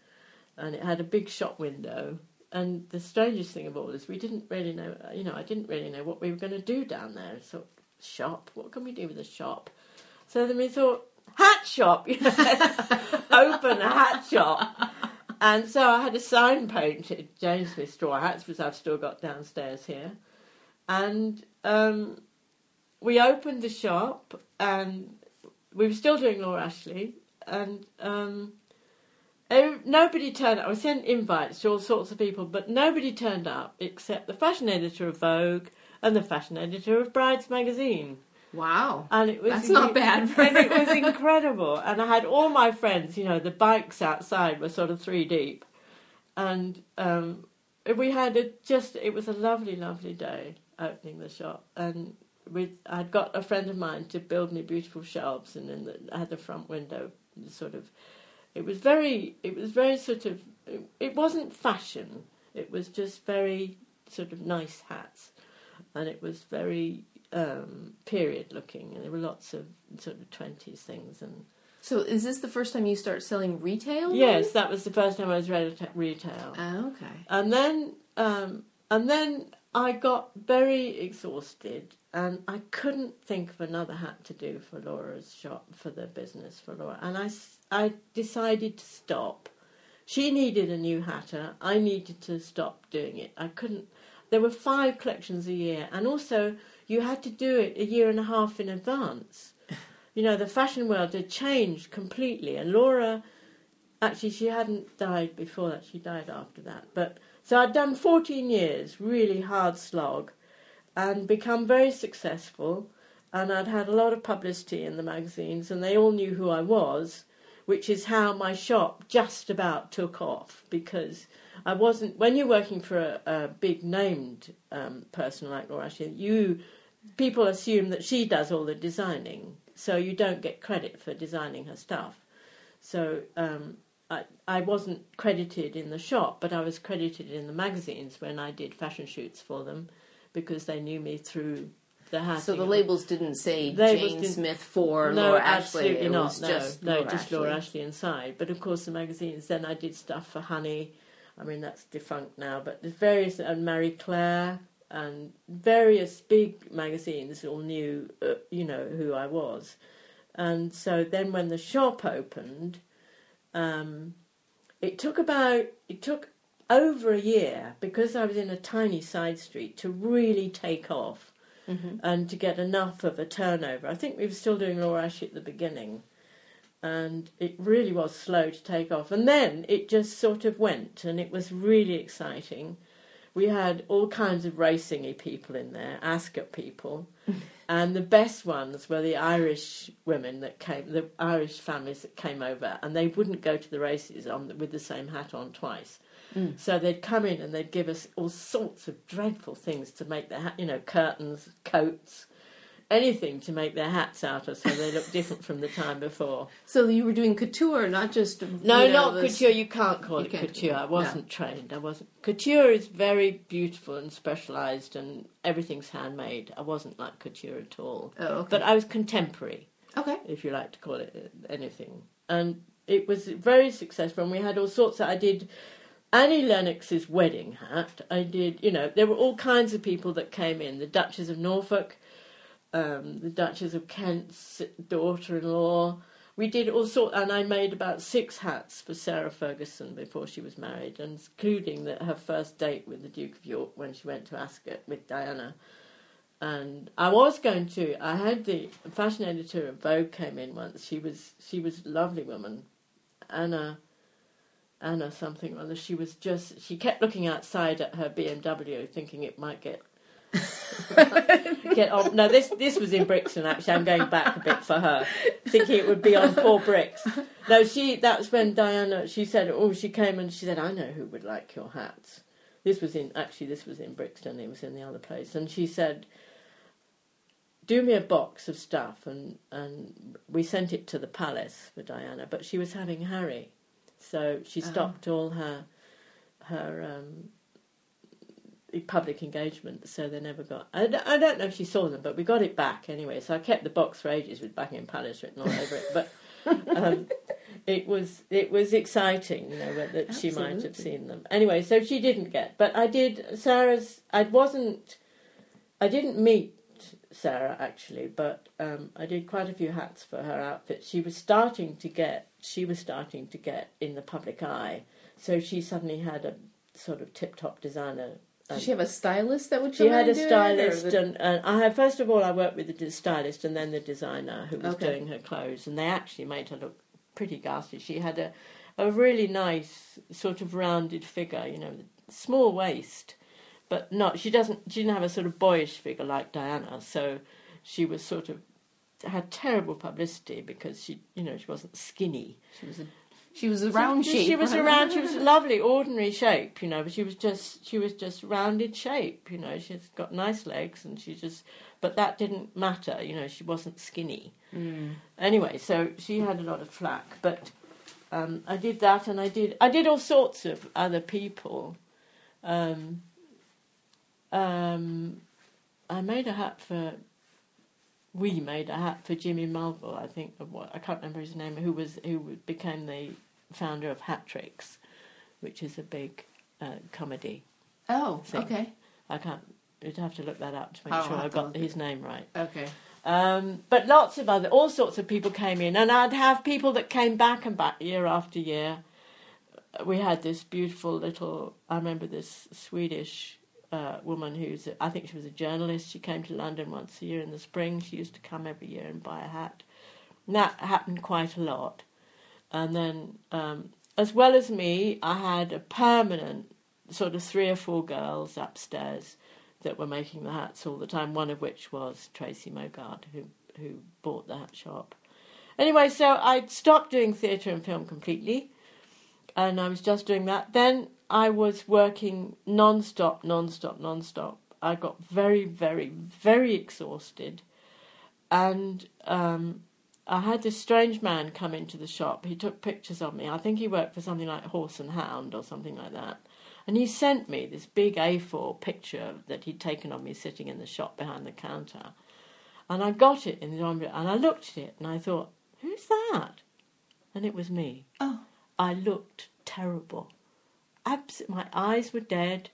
and it had a big shop window. And the strangest thing of all is we didn't really know. You know, I didn't really know what we were going to do down there. So shop. What can we do with a shop? So then we thought, hat shop, you know, open a hat shop. And so I had a sign painted, Jane Smith Straw Hats, which I've still got downstairs here. And um, we opened the shop, and we were still doing Laura Ashley, and um, nobody turned up. I sent invites to all sorts of people, but nobody turned up except the fashion editor of Vogue and the fashion editor of Brides magazine. Wow. And it was That's not bad for and it was incredible. And I had all my friends, you know, the bikes outside were sort of three deep. And um, we had a just it was a lovely, lovely day opening the shop. And with I'd got a friend of mine to build me beautiful shelves and then I had the front window sort of it was very it was very sort of it, it wasn't fashion. It was just very sort of nice hats. And it was very um, period looking, and there were lots of sort of twenties things. And So is this the first time you start selling retail? yes, that was the first time I was reta- retail. Oh, okay. And then, um, and then I got very exhausted, and I couldn't think of another hat to do for Laura's shop for the business for Laura, and I, I decided to stop. She needed a new hatter. I needed to stop doing it. I couldn't. There were five collections a year, and also you had to do it a year and a half in advance. You know, the fashion world had changed completely, and Laura actually she hadn't died before that she died after that but so i'd done 14 years really hard slog and become very successful and i'd had a lot of publicity in the magazines and they all knew who i was which is how my shop just about took off because i wasn't when you're working for a, a big named um, person like laura Ashley, you people assume that she does all the designing so you don't get credit for designing her stuff so um, I, I wasn't credited in the shop, but I was credited in the magazines when I did fashion shoots for them because they knew me through the hat. So the labels didn't say Labels Jane didn't- Smith for no, Laura Ashley. absolutely It not. was no, just no, Laura just Ashley. Laura Ashley inside. But of course, the magazines. Then I did stuff for Honey. I mean, that's defunct now. But there's various and Marie Claire and various big magazines all knew, uh, you know, who I was. And so then when the shop opened, um, it took about it took over a year because I was in a tiny side street to really take off Mhm. and to get enough of a turnover. I think we were still doing Laura Ashley at the beginning, and it really was slow to take off. And then it just sort of went, and it was really exciting. We had all kinds of racingy people in there, Ascot people, and the best ones were the Irish women that came, the Irish families that came over, and they wouldn't go to the races on with the same hat on twice. Mm. So they'd come in and they'd give us all sorts of dreadful things to make their hat, you know, curtains, coats, anything to make their hats out of so they look different from the time before. So you were doing couture, not just No, you know, not this- couture. You can't call You it can't- couture. I wasn't trained. I wasn't. Couture is very beautiful and specialised, and everything's handmade. I wasn't like couture at all. Oh, okay. But I was contemporary, okay. if you like to call it uh, anything. And it was very successful. And we had all sorts. Of, I did Annie Lennox's wedding hat. I did. You know, there were all kinds of people that came in. The Duchess of Norfolk, um, the Duchess of Kent's daughter-in-law. We did all sort, and I made about six hats for Sarah Ferguson before she was married, including that her first date with the Duke of York when she went to Ascot with Diana. And I was going to. I had the fashion editor of Vogue came in once. She was she was a lovely woman, Anna. Anna something or other. She was just. She kept looking outside at her BMW, thinking it might get get on. No, this this was in Brixton. Actually, I'm going back a bit for her, thinking it would be on four bricks. No, she. That's when Diana. She said, "Oh, she came and she said, I know who would like your hats." This was in actually. This was in Brixton. It was in the other place, and she said, "Do me a box of stuff," and and we sent it to the palace for Diana. But she was having Harry, so she Ah. stopped all her her um, public engagement, so they never got. I don't know if she saw them, but we got it back anyway. So I kept the box for ages with Buckingham Palace written all over it. But um, it was it was exciting, you know, that she might have seen them. Anyway, so she didn't get, but I did. Sarah's. I wasn't. I didn't meet Sarah actually, but um, I did quite a few hats for her outfit. She was starting to get. She was starting to get in the public eye, so she suddenly had a sort of tip-top designer Did um, she have a stylist that would she had a it, stylist, and, and I had first of all I worked with the stylist and then the designer who was Okay. doing her clothes, and they actually made her look pretty ghastly. She had a a really nice sort of rounded figure, you know, small waist, but not. She doesn't. She didn't have a sort of boyish figure like Diana, so she was sort of had terrible publicity because she, you know, she wasn't skinny. She was a she was a round she, shape. She was a round. She was a lovely, ordinary shape, you know. But she was just she was just rounded shape, you know. She's got nice legs, and she just. But that didn't matter, you know. She wasn't skinny. Mm. Anyway, so she had a lot of flack, but um, I did that, and I did I did all sorts of other people. Um, um, I made a hat for. We made a hat for Jimmy Mulville, I think. What I can't remember his name. Who was who became the founder of Hat Tricks, which is a big uh, comedy. Oh, thing. okay, I can't. You'd have to look that up to make I'll sure I got his name right. okay. Um, but lots of other, all sorts of people came in, and I'd have people that came back and back year after year. We had this beautiful little. I remember this Swedish uh, woman who's, I think she was a journalist. She came to London once a year in the spring. She used to come every year and buy a hat. And that happened quite a lot. And then, um, as well as me, I had a permanent sort of three or four girls upstairs that were making the hats all the time. One of which was Tracy Mogard, who who bought the hat shop. Anyway, so I'd stopped doing theatre and film completely, and I was just doing that. Then I was working non-stop, non-stop, non-stop. I got very, very, very exhausted, and um, I had this strange man come into the shop. He took pictures of me. I think he worked for something like Horse and Hound or something like that. And he sent me this big A4 picture that he'd taken of me sitting in the shop behind the counter. And I got it in the envelope and I looked at it and I thought, who's that? And it was me. Oh, I looked terrible. Abs- my eyes were dead.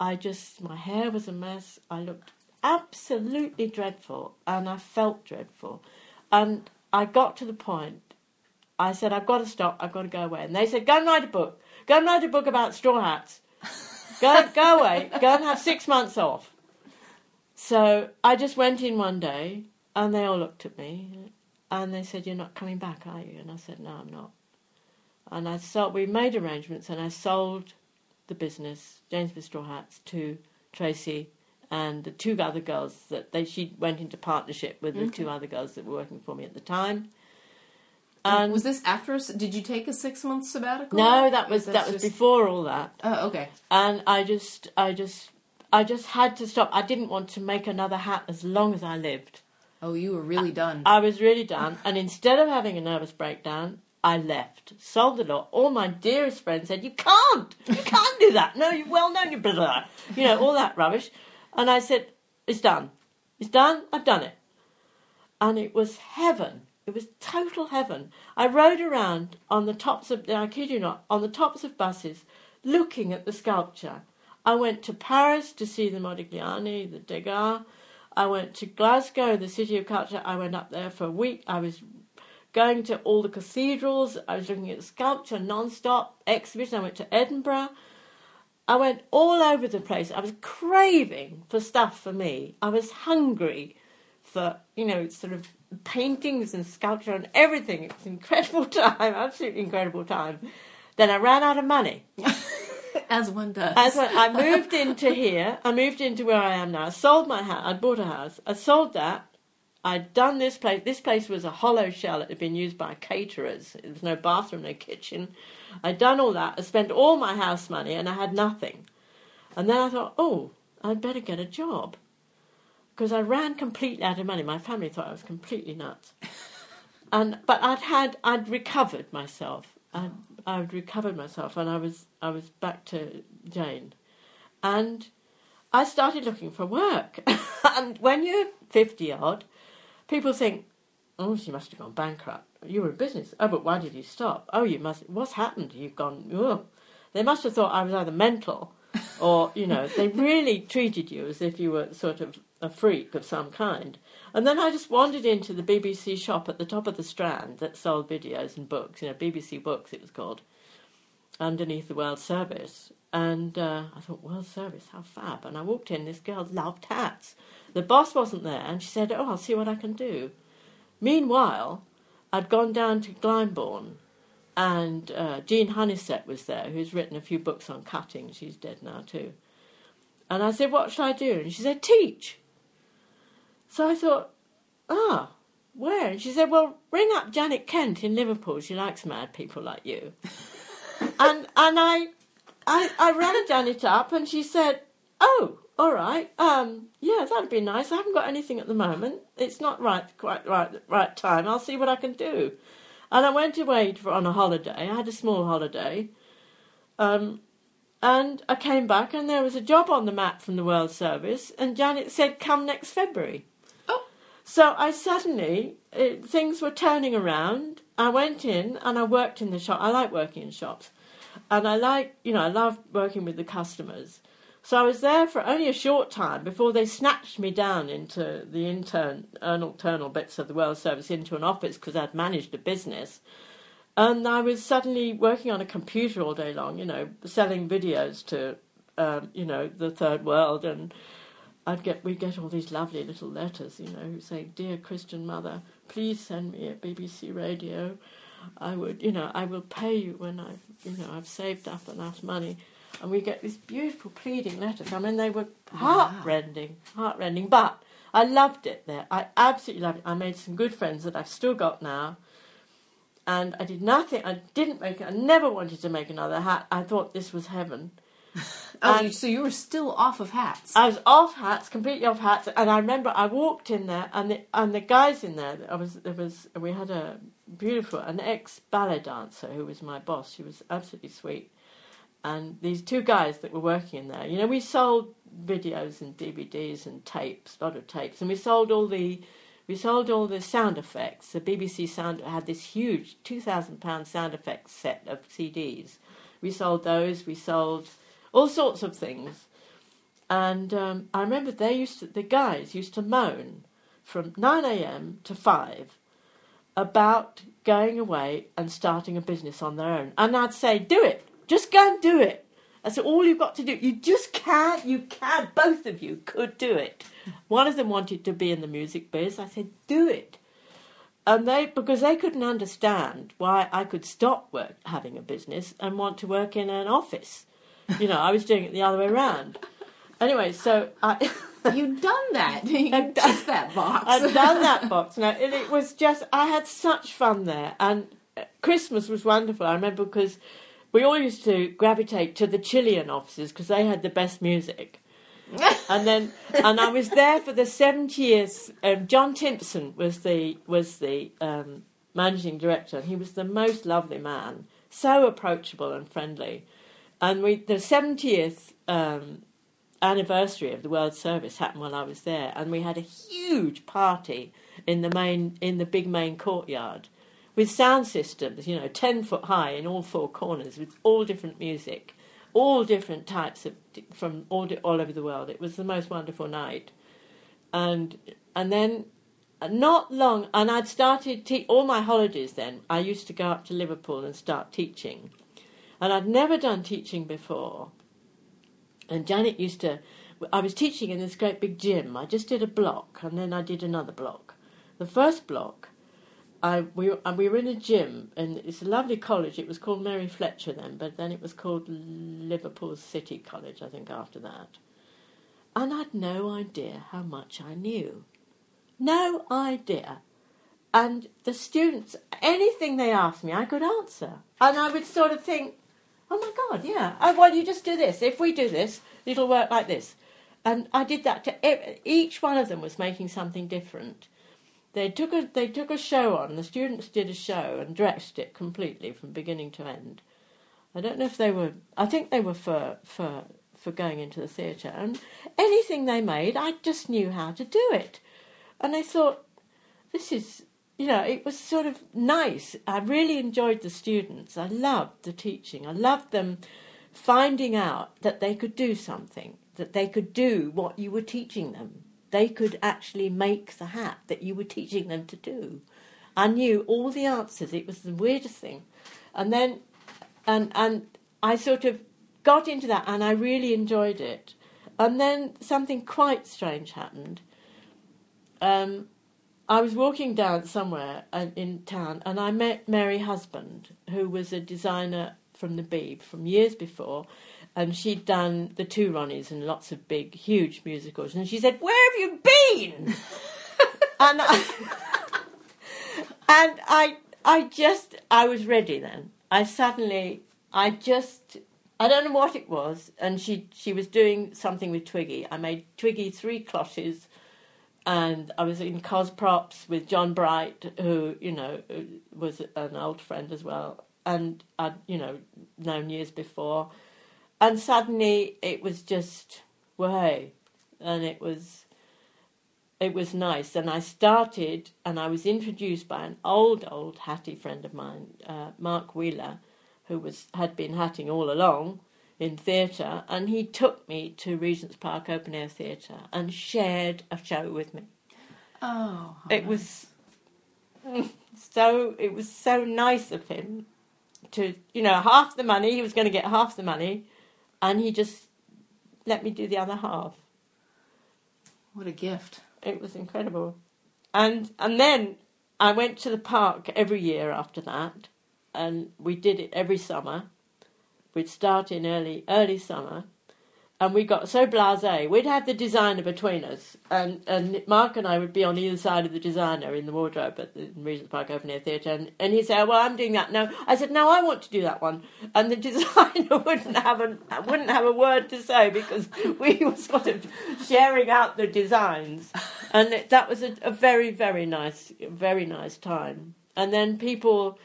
I just, my hair was a mess. I looked absolutely dreadful and I felt dreadful. And I got to the point, I said, I've got to stop, I've got to go away. And they said, go and write a book. Go and write a book about straw hats. Go, go away. Go and have six months off. So I just went in one day and they all looked at me and they said, You're not coming back, are you? And I said, No, I'm not. And I sold, we made arrangements and I sold the business, James's Straw Hats, to Tracy and the two other girls that they she went into partnership with the two other girls that were working for me at the time. And was this after? a Did you take a six month sabbatical? no, that was that was just- before all that. Oh, okay. and I just, I just, I just had to stop. I didn't want to make another hat as long as I lived. Oh, you were really done. I was really done, and instead of having a nervous breakdown, I left, sold the lot. All my dearest friends said, "You can't, you can't do that. No, you're well known, you blah, blah, blah." you know all that rubbish." And I said, "It's done. It's done. I've done it." And it was heaven. It was total heaven. I rode around on the tops of, I kid you not, on the tops of buses, looking at the sculpture. I went to Paris to see the Modigliani, the Degas. I went to Glasgow, the city of culture. I went up there for a week. I was going to all the cathedrals. I was looking at sculpture non-stop exhibition. I went to Edinburgh. I went all over the place. I was craving for stuff for me. I was hungry for, you know, sort of paintings and sculpture and everything. It was an incredible time, absolutely incredible time. Then I ran out of money. As one does. As I, I moved into here, I moved into where I am now. I sold my house. I bought a house. I sold that. I'd done this place. This place was a hollow shell. It had been used by caterers. There was no bathroom, no kitchen. I'd done all that. I spent all my house money, and I had nothing. And then I thought, oh, I'd better get a job because I ran completely out of money. My family thought I was completely nuts. And but I'd had I'd recovered myself. I'd, I'd recovered myself, and I was I was back to Jane, and I started looking for work. and when you're fifty odd, people think, "Oh, she must have gone bankrupt. You were in business. Oh, but why did you stop? Oh, you must. What's happened? You've gone. Oh. They must have thought I was either mental, or you know, they really treated you as if you were sort of a freak of some kind. And then I just wandered into the BBC shop at the top of the Strand that sold videos and books. You know, BBC Books it was called, underneath the World Service. And uh, I thought, World Service, how fab! And I walked in. This girl loved hats. The boss wasn't there, and she said, "Oh, I'll see what I can do." Meanwhile, I'd gone down to Glyndebourne, and uh, Jean Hunnisett was there, who's written a few books on cutting. She's dead now too. And I said, What shall I do? And she said, Teach. So I thought, Ah, where? And she said, Well, ring up Janet Kent in Liverpool. She likes mad people like you. and and I, I I rang Janet up and she said, Oh, all right. Um, yeah, that'd be nice. I haven't got anything at the moment. It's not right, quite right, right time. I'll see what I can do. And I went away for, on a holiday. I had a small holiday. Um, and I came back and there was a job on the map from the World Service, and Janet said, "Come next February." Oh. So I suddenly it, things were turning around. I went in and I worked in the shop. I like working in shops, and I like you know I love working with the customers. So I was there for only a short time before they snatched me down into the intern, internal bits of the World Service into an office because I'd managed a business. And I was suddenly working on a computer all day long, you know, selling videos to, um, you know, the third world. And I'd get, we'd get all these lovely little letters, you know, saying, Dear Christian Mother, please send me a BBC radio. I would, you know, I will pay you when I've, you know, I've saved up enough money and we get these beautiful pleading letters. I mean, they were heartrending, heartrending. But I loved it there. I absolutely loved it. I made some good friends that I've still got now. And I did nothing. I didn't make it. I never wanted to make another hat. I thought this was heaven. oh, and so you were still off of hats? I was off hats, completely off hats. And I remember I walked in there, and the and the guys in there. I was there was we had a beautiful an ex ballet dancer who was my boss. She was absolutely sweet and these two guys that were working in there, you know, we sold videos and DVDs and tapes, a lot of tapes, and we sold all the we sold all the sound effects. The BBC sound had this huge two thousand pound sound effects set of CDs. We sold those. We sold all sorts of things, and um, I remember they used to, the guys used to moan from nine a.m. to five about going away and starting a business on their own, and I'd say, "Do it." Just go and do it. That's all you've got to do. You just can't. You can't. Both of you could do it. One of them wanted to be in the music biz. I said, do it. And they, because they couldn't understand why I could stop work having a business and want to work in an office. You know, I was doing it the other way around. Anyway, so I. You'd done that. You done that box. I've done that box. No, and it was just I had such fun there, and Christmas was wonderful. I remember because we all used to gravitate to the Chilean offices because they had the best music. and then, and I was there for the seventieth. Um, John Timpson was the was the um, managing director, and he was the most lovely man, so approachable and friendly. And we the seventieth um, anniversary of the World Service happened while I was there, and we had a huge party in the main in the big main courtyard with sound systems, you know, 10 foot high in all four corners with all different music, all different types of, from all, all over the world. It was the most wonderful night. And, and then uh, not long, and I'd started te- all my holidays then. I used to go up to Liverpool and start teaching. And I'd never done teaching before. And Janet used to, I was teaching in this great big gym. I just did a block and then I did another block. The first block, I we we were in a gym, and it's a lovely college. It was called Mabel Fletcher then, but then it was called Liverpool City College, I think, after that. And I'd no idea how much I knew. No idea. And the students, anything they asked me, I could answer. And I would sort of think, oh my God, yeah. Oh, well, you just do this. If we do this, it'll work like this. And I did that to each one of them was making something different they took a they took a show on. The students did a show and dressed it completely from beginning to end. I don't know if they were. I think they were for for for going into the theatre. And anything they made, I just knew how to do it. And I thought, this is you know, it was sort of nice. I really enjoyed the students. I loved the teaching. I loved them finding out that they could do something, that they could do what you were teaching them they could actually make the hat that you were teaching them to do. I knew all the answers. It was the weirdest thing. And then, and, and I sort of got into that and I really enjoyed it. And then something quite strange happened. Um, I was walking down somewhere uh, in town and I met Mary Husband, who was a designer from the Beeb from years before and she'd done the two Ronnies and lots of big, huge musicals. And she said, "Where have you been?" and I, and I, I just, I was ready then. I suddenly, I just, I don't know what it was, and she, she was doing something with Twiggy. I made Twiggy three cloches, and I was in cosprops with John Bright, who you know was an old friend as well, and I'd you know known years before, and suddenly it was just way, and it was it was nice. And I started, and I was introduced by an old, old hattie friend of mine, uh, Mark Wheeler, who was had been hatting all along in theatre, and he took me to Regent's Park Open Air Theatre and shared a show with me. Oh, It was so it was so nice of him to you know half the money he was going to get half the money, and he just let me do the other half. what a gift. It was incredible. And and then I went to the park every year after that, and we did it every summer. We'd start in early early summer, and we got so blasé. We'd have the designer between us, and and Mark and I would be on either side of the designer in the wardrobe at the Regent's Park Open Air Theatre, and, and he'd say, oh, "Well, I'm doing that now." I said, "No, I want to do that one," and the designer wouldn't have a wouldn't have a word to say because we were sort of sharing out the designs, and it, that was a, a very very nice very nice time. And then people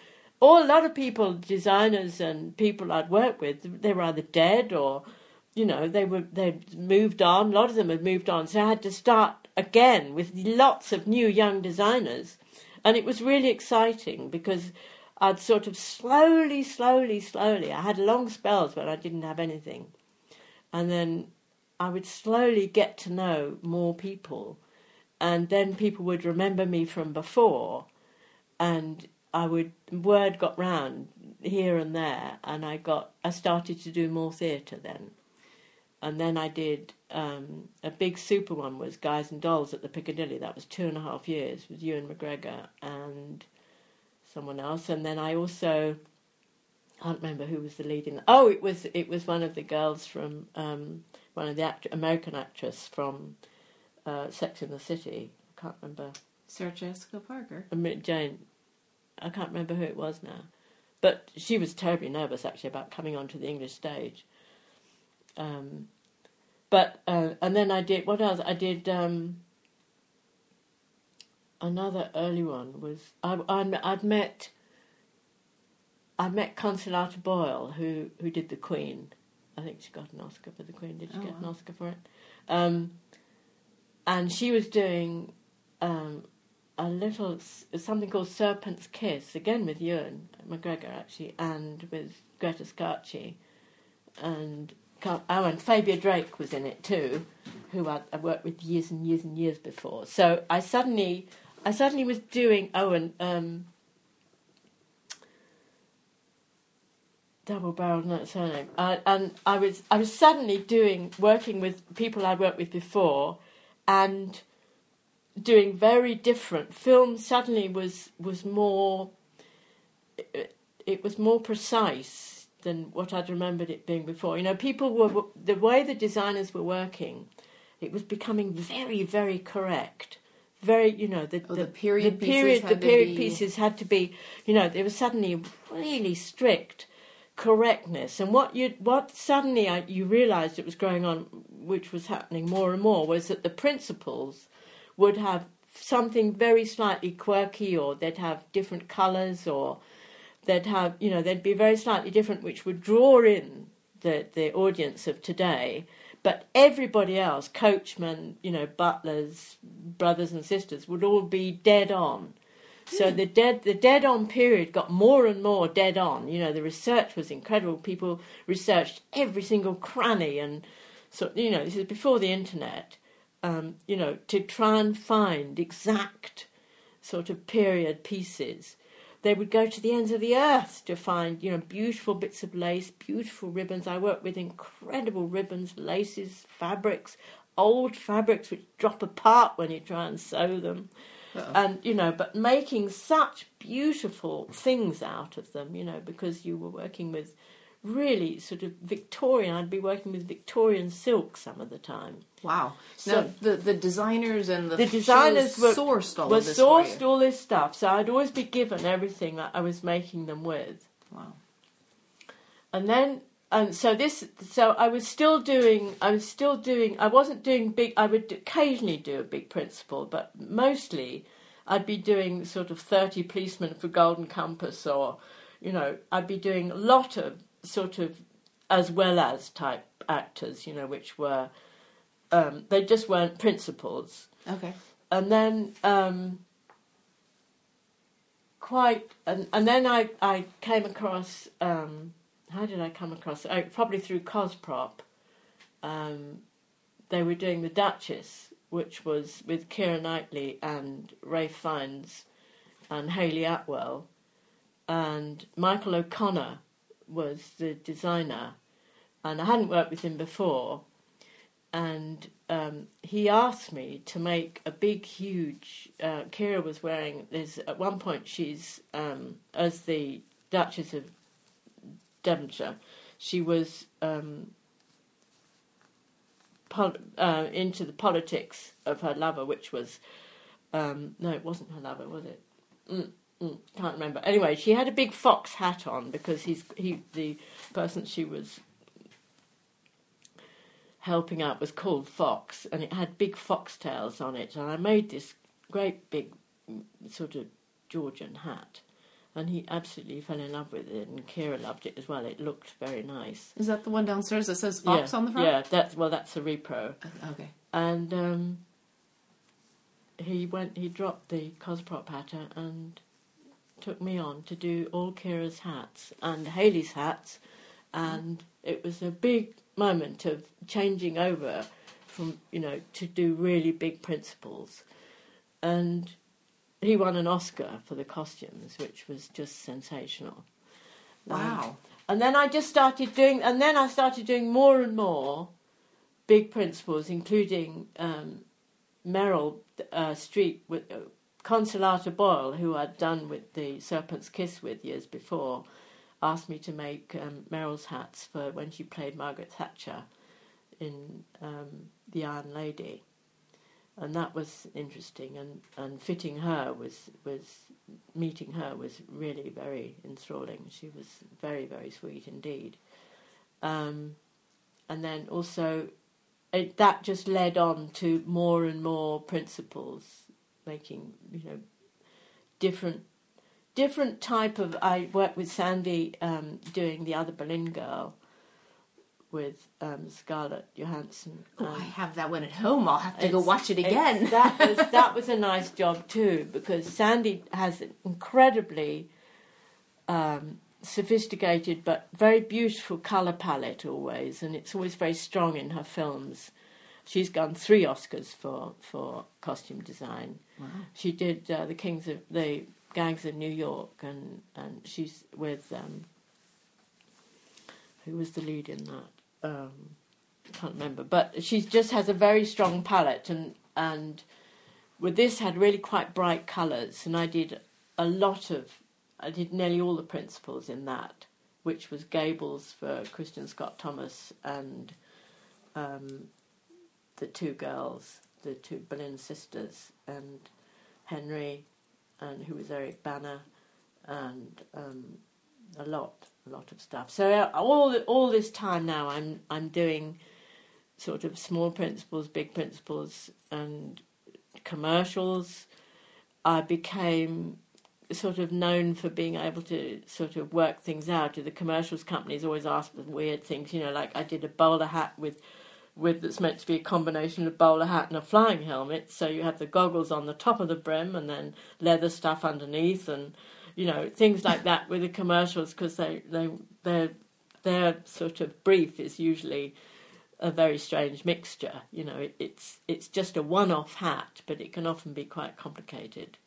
or a lot of people, designers and people I'd worked with, they were either dead or, you know, they were they'd moved on. A lot of them had moved on, so I had to start again with lots of new young designers, and it was really exciting because I'd sort of slowly, slowly, slowly. I had long spells when I didn't have anything, and then I would slowly get to know more people, and then people would remember me from before, and I would word got round here and there, and I got I started to do more theatre then, and then I did um, a big super one was Guys and Dolls at the Piccadilly. That was two and a half years with Ewan McGregor and someone else, and then I also I can't remember who was the lead in. Oh, it was it was one of the girls from um, one of the act- American actress from uh, Sex in the City. I can't remember. Sarah Jessica Parker. I mean, Jane, I can't remember who it was now, but she was terribly nervous actually about coming onto the English stage. Um, but uh, and then I did what else? I did um, another early one was I, I I'd met I met Consolata Boyle who who did the Queen. I think she got an Oscar for the Queen. Did she Oh, get an. Oscar for it? Um, and she was doing um, a little something called Serpent's Kiss again with Ewan McGregor actually, and with Greta Scacchi, and Oh, and Fabia Drake was in it too, who I'd, I worked with years and years and years before. So I suddenly, I suddenly was doing oh, and um, double barreled not surname, uh, and I was I was suddenly doing working with people I'd worked with before, and doing very different. Film suddenly was was more. It, it was more precise than what I'd remembered it being before. You know, people were the way the designers were working. It was becoming very, very correct. Very, you know, the Oh, the period the pieces period, had the period be- pieces had to be. You know, there was suddenly really strict correctness, and what you what suddenly I, you realised it was going on, which was happening more and more, was that the principals would have something very slightly quirky, or they'd have different colours, or they'd have you know they'd be very slightly different, which would draw in the the audience of today. But everybody else, coachmen, you know, butlers, brothers and sisters, would all be dead on. So the dead the dead on period got more and more dead on. You know, the research was incredible. People researched every single cranny and so you know, this is before the internet. Um, you know, to try and find exact sort of period pieces. They would go to the ends of the earth to find, you know, beautiful bits of lace, beautiful ribbons. I work with incredible ribbons, laces, fabrics, old fabrics which drop apart when you try and sew them Uh-oh. and you know but making such beautiful things out of them you know because you were working with really sort of Victorian. I'd be working with Victorian silk some of the time. Wow. So- now, the, the designers and the, The designers were- sourced all of this sourced all this stuff, so I'd always be given everything that I was making them with. Wow. and then and so this so i was still doing i was still doing i wasn't doing big i would occasionally do a big principal but mostly i'd be doing sort of 30 policemen for golden compass or you know i'd be doing a lot of sort of as well as type actors you know which were um, they just weren't principals. Okay. and then um, quite and, and then I, I came across um, how did I come across? Oh, probably through Cosprop. Um, they were doing the Duchess which was with Keira Knightley and Ralph Fiennes and Hayley Atwell and Michael O'Connor was the designer and I hadn't worked with him before and um, he asked me to make a big, huge. Uh, Keira was wearing. There's at one point she's um, as the Duchess of Devonshire. She was um, pol- uh, into the politics of her lover, which was um, no, it wasn't her lover, was it? Mm, mm, can't remember. Anyway, she had a big fox hat on because he's he the person she was helping out was called Fox, and it had big foxtails on it. And I made this great big mm, sort of Georgian hat, and he absolutely fell in love with it, and Keira loved it as well. It looked very nice. Is that the one downstairs that says Fox yeah, on the front? Yeah, that's well, that's a repro, Uh, Okay. and um, he went. He dropped the Cosprop hatter and took me on to do all Keira's hats and Hayley's hats, and it was a big moment of changing over from you know to do really big principles, and he won an Oscar for the costumes, which was just sensational. Um, Wow. and then I just started doing, and then I started doing more and more big principles, including um, Meryl uh, Streep with uh, Consolata Boyle, who I'd done with the Serpent's Kiss with years before, asked me to make um, Meryl's hats for when she played Margaret Thatcher in um, The Iron Lady. And that was interesting, and, and fitting her was was meeting her was really very enthralling. She was very very sweet indeed. Um, and then also, it, that just led on to more and more principles, making you know different different type of. I worked with Sandy um, doing the other Boleyn girl with um, Scarlett Johansson. Oh, um, I have that one at home. I'll have to go watch it again. that was that was a nice job too because Sandy has an incredibly um, sophisticated but very beautiful color palette always, and it's always very strong in her films. She's won three Oscars for for costume design. Wow. She did uh, the Kings of the Gangs of New York, and and she's with um, who was the lead in that? Um, can't remember, but she just has a very strong palette, and and with this had really quite bright colours, and I did a lot of, I did nearly all the principles in that, which was Gables for Kristin Scott Thomas and um, the two girls, the two Boleyn sisters, and Henry, and who was Eric Bana, and um, a lot, a lot of stuff. So all all this time now, I'm I'm doing sort of small principles, big principles, and commercials. I became sort of known for being able to sort of work things out. The commercials companies always ask for weird things, you know, like I did a bowler hat with with that's meant to be a combination of bowler hat and a flying helmet. So you have the goggles on the top of the brim and then leather stuff underneath, and you know things like that with the commercials because they they their their sort of brief is usually a very strange mixture. You know, it, it's it's just a one-off hat, but it can often be quite complicated.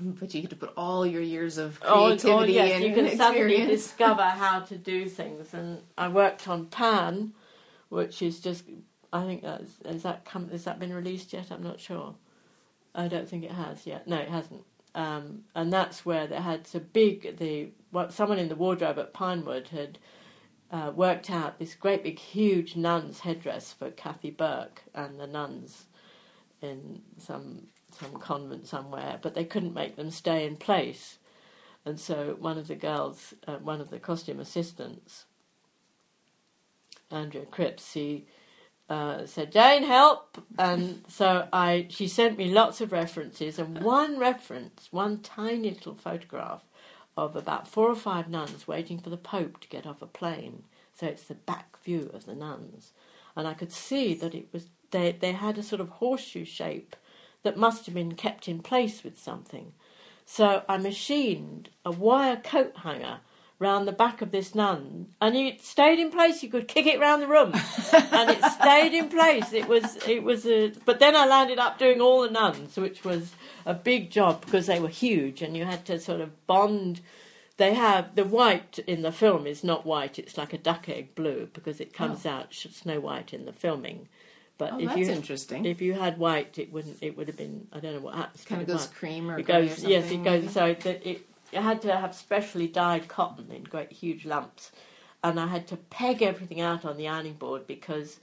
But you get to put all your years of Oh, creativity oh, yes, and you can suddenly discover how to do things. And I worked on Pan, which is just I think that's has that come has that been released yet? I'm not sure. I don't think it has yet. No, it hasn't. Um, and that's where they had so big the what someone in the wardrobe at Pinewood had uh, worked out this great big huge nun's headdress for Kathy Burke and the nuns in some some convent somewhere, but they couldn't make them stay in place. And so one of the girls, uh, one of the costume assistants, Andrea Cripps, he uh, said, "Jane, help!" And so I, she sent me lots of references, and one reference, one tiny little photograph of about four or five nuns waiting for the Pope to get off a plane. So it's the back view of the nuns, and I could see that it was they they had a sort of horseshoe shape that must have been kept in place with something. So I machined a wire coat hanger round the back of this nun, and it stayed in place. You could kick it round the room, and it stayed in place. It was it was a. But then I landed up doing all the nuns, which was a big job because they were huge, and you had to sort of bond. They have the white in the film is not white; it's like a duck egg blue because it comes oh. out Snow White in the filming. But Oh, if that's you interesting. if you had white, it wouldn't. It would have been. I don't know what happens. kind of goes white. cream or It grey or goes. Yes, it goes. maybe? So that it, it had to have specially dyed cotton in great huge lumps, and I had to peg everything out on the ironing board because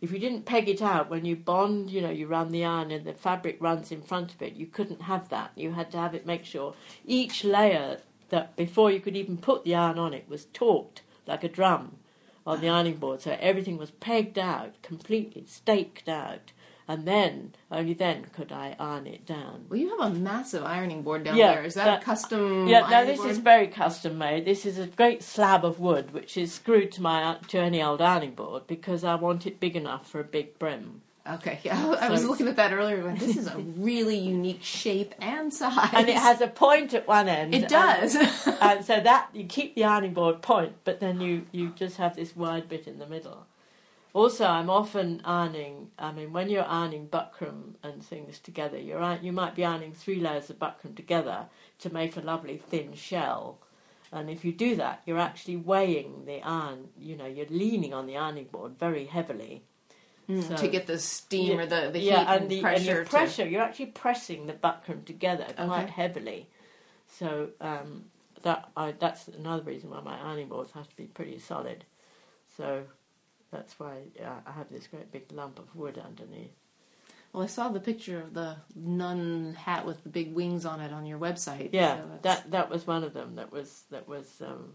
if you didn't peg it out when you bond, you know, you run the iron and the fabric runs in front of it. You couldn't have that. You had to have it. Make sure each layer that before you could even put the iron on it was torqued like a drum on the ah. ironing board. So everything was pegged out completely, staked out. And then, only then, could I iron it down. Well, you have a massive ironing board down Yeah, there. Is that, that- a custom? Yeah, no, this board? is very custom made. This is a great slab of wood which is screwed to my to any old ironing board because I want it big enough for a big brim. Okay, yeah, I was looking at that earlier. Going, this is a really unique shape and size, And it has a point at one end. It does. And, and so that you keep the ironing board point, but then you you just have this wide bit in the middle. Also, I'm often ironing. I mean, when you're ironing buckram and things together, you're iron- you might be ironing three layers of buckram together to make a lovely thin shell. And if you do that, you're actually weighing the iron. You know, you're leaning on the ironing board very heavily. So- to get the steam or the, the heat yeah, and, and the pressure. and to- pressure. You're actually pressing the buckram together quite Okay. heavily. So um, that I, that's another reason why my ironing boards have to be pretty solid. So that's why uh, I have this great big lump of wood underneath. Well, I saw the picture of the nun hat with the big wings on it on your website. Yeah, so that that was one of them. That was that was, um,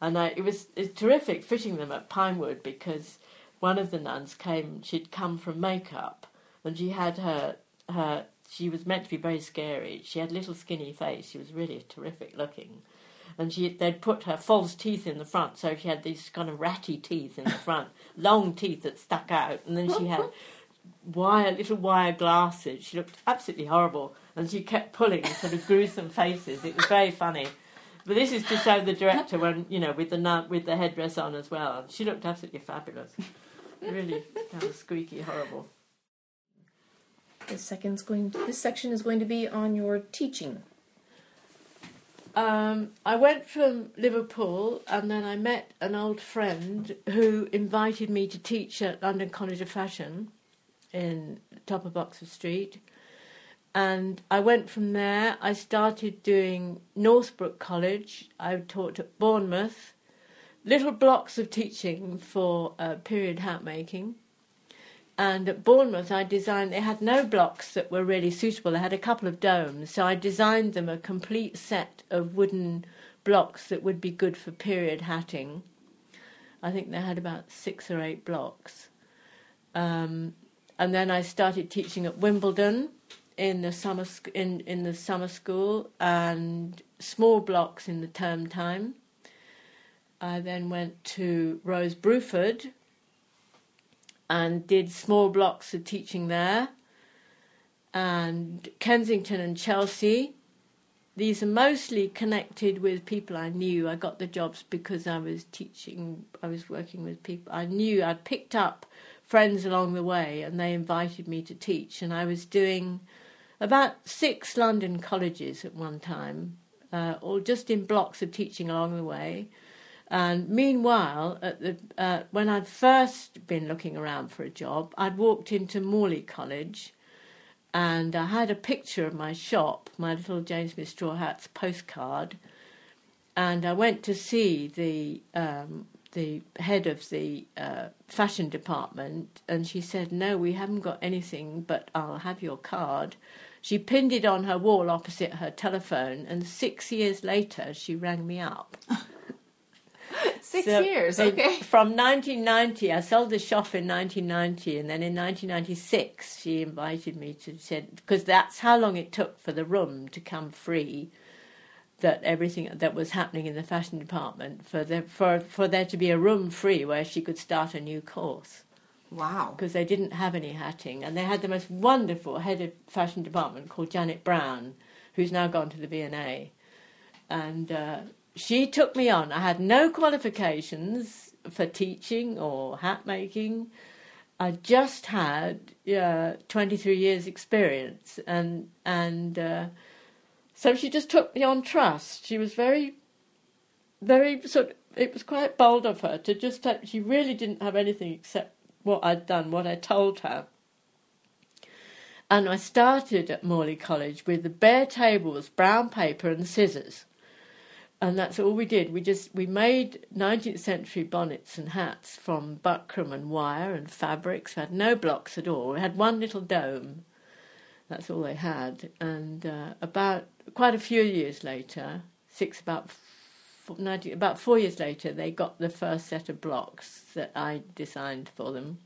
and I, it was it's terrific fitting them at Pinewood because one of the nuns came. She'd come from makeup, and she had her her. She was meant to be very scary. She had a little skinny face. She was really terrific looking, and she they'd put her false teeth in the front, so she had these kind of ratty teeth in the front, long teeth that stuck out, and then she had wire little wire glasses. She looked absolutely horrible, and she kept pulling sort of gruesome faces. It was very funny. But this is to show the director when you know with the nun, with the headdress on as well. She looked absolutely fabulous. Really squeaky, horrible. This second's going. this section is going to be on your teaching. Um, I went from Liverpool and then I met an old friend who invited me to teach at London College of Fashion in top of Oxford Street. And I went from there. I started doing Northbrook College. I taught at Bournemouth. Little blocks of teaching for uh, period hat making. And at Bournemouth, I designed, they had no blocks that were really suitable. They had a couple of domes. So I designed them a complete set of wooden blocks that would be good for period hatting. I think they had about six or eight blocks. Um, and then I started teaching at Wimbledon in the summer sc- in in the summer school and small blocks in the term time. I then went to Rose Bruford and did small blocks of teaching there. And Kensington and Chelsea. These are mostly connected with people I knew. I got the jobs because I was teaching, I was working with people I knew. I'd picked up friends along the way and they invited me to teach. And I was doing about six London colleges at one time, uh, all just in blocks of teaching along the way. And meanwhile, the, uh, when I'd first been looking around for a job, I'd walked into Morley College and I had a picture of my shop, my little James Smith Straw Hats postcard. And I went to see the um, the head of the uh, fashion department, and she said, "No, we haven't got anything, but I'll have your card." She pinned it on her wall opposite her telephone, and six years later, she rang me up. Six So, years, it- okay. From 1990, I sold the shop in 1990, and then in 1996, she invited me to said because that's how long it took for the room to come free. That everything that was happening in the fashion department for the, for for there to be a room free where she could start a new course Wow. because they didn't have any hatting, and they had the most wonderful head of fashion department called Janet Brown, who's now gone to the V&A, and uh, she took me on. I had no qualifications for teaching or hat making. I just had uh, 23 years experience, and and uh, so she just took me on trust. She was very, very sort. Of, it was quite bold of her to just. Take, she really didn't have anything except what I'd done, what I told her. And I started at Morley College with the bare tables, brown paper, and scissors. And that's all we did. We just we made 19th century bonnets and hats from buckram and wire and fabrics. Had no blocks at all. We had one little dome. That's all they had. And uh, about quite a few years later, six about f- 90, about four years later, they got the first set of blocks that I designed for them,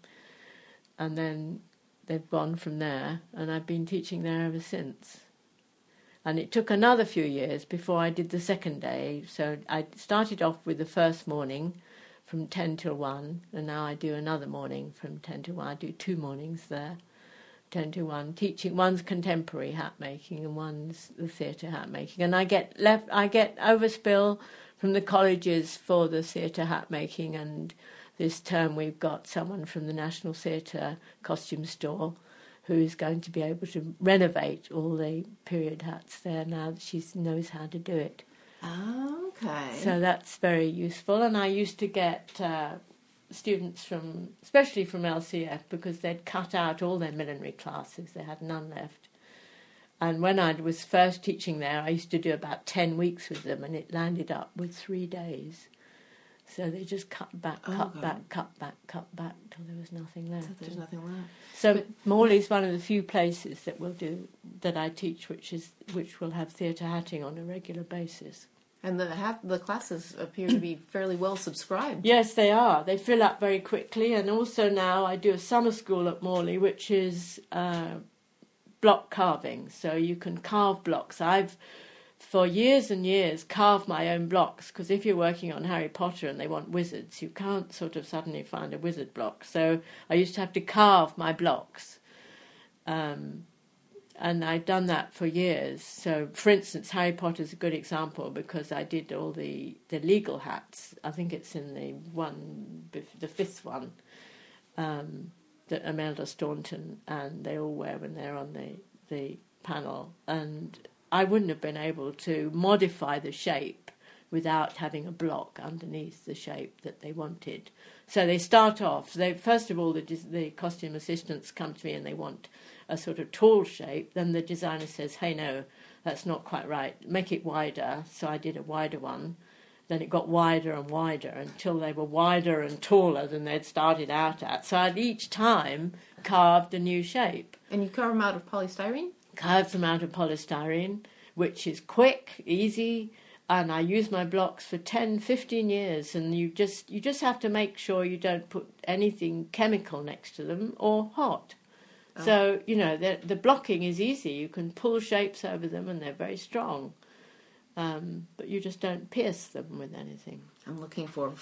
and then they've gone from there. And I've been teaching there ever since. And it took another few years before I did the second day. So I started off with the first morning from 10 till 1, and now I do another morning from 10 to 1. I do two mornings there, 10 to 1, teaching. One's contemporary hat making and one's the theatre hat making. And I get left, I get overspill from the colleges for the theatre hat making, and this term we've got someone from the National Theatre costume store who is going to be able to renovate all the period hats there now that she knows how to do it. Okay. So that's very useful. And I used to get uh, students from, especially from LCF, because they'd cut out all their millinery classes, they had none left. And when I was first teaching there, I used to do about 10 weeks with them, and it landed up with three days. So they just cut back, Oh, cut God. back, cut back, cut back till there was nothing left. So there's nothing left. So But- Morley's one of the few places that will do that I teach, which is which will have theatre hatting on a regular basis. And the the classes appear to be fairly well subscribed. Yes, they are. They fill up very quickly, and also now I do a summer school at Morley, which is uh, block carving. So you can carve blocks. I've for years and years carve my own blocks because if you're working on Harry Potter and they want wizards, you can't sort of suddenly find a wizard block. So I used to have to carve my blocks. Um, and I've done that for years. So, for instance, Harry Potter's a good example because I did all the, the legal hats. I think it's in the one, the fifth one, um, that Imelda Staunton and they all wear when they're on the, the panel. And I wouldn't have been able to modify the shape without having a block underneath the shape that they wanted. So they start off. They first of all the the costume assistants come to me and they want a sort of tall shape. Then the designer says, "Hey, no, that's not quite right. Make it wider." So I did a wider one. Then it got wider and wider until they were wider and taller than they'd started out at. So I'd each time carved a new shape And you carve them out of polystyrene? Carved them out of polystyrene, which is quick, easy, and I use my blocks for 10, 15 years and you just you just have to make sure you don't put anything chemical next to them or hot. So, you know, the the blocking is easy. You can pull shapes over them and they're very strong. Um, but you just don't pierce them with anything. I'm looking for,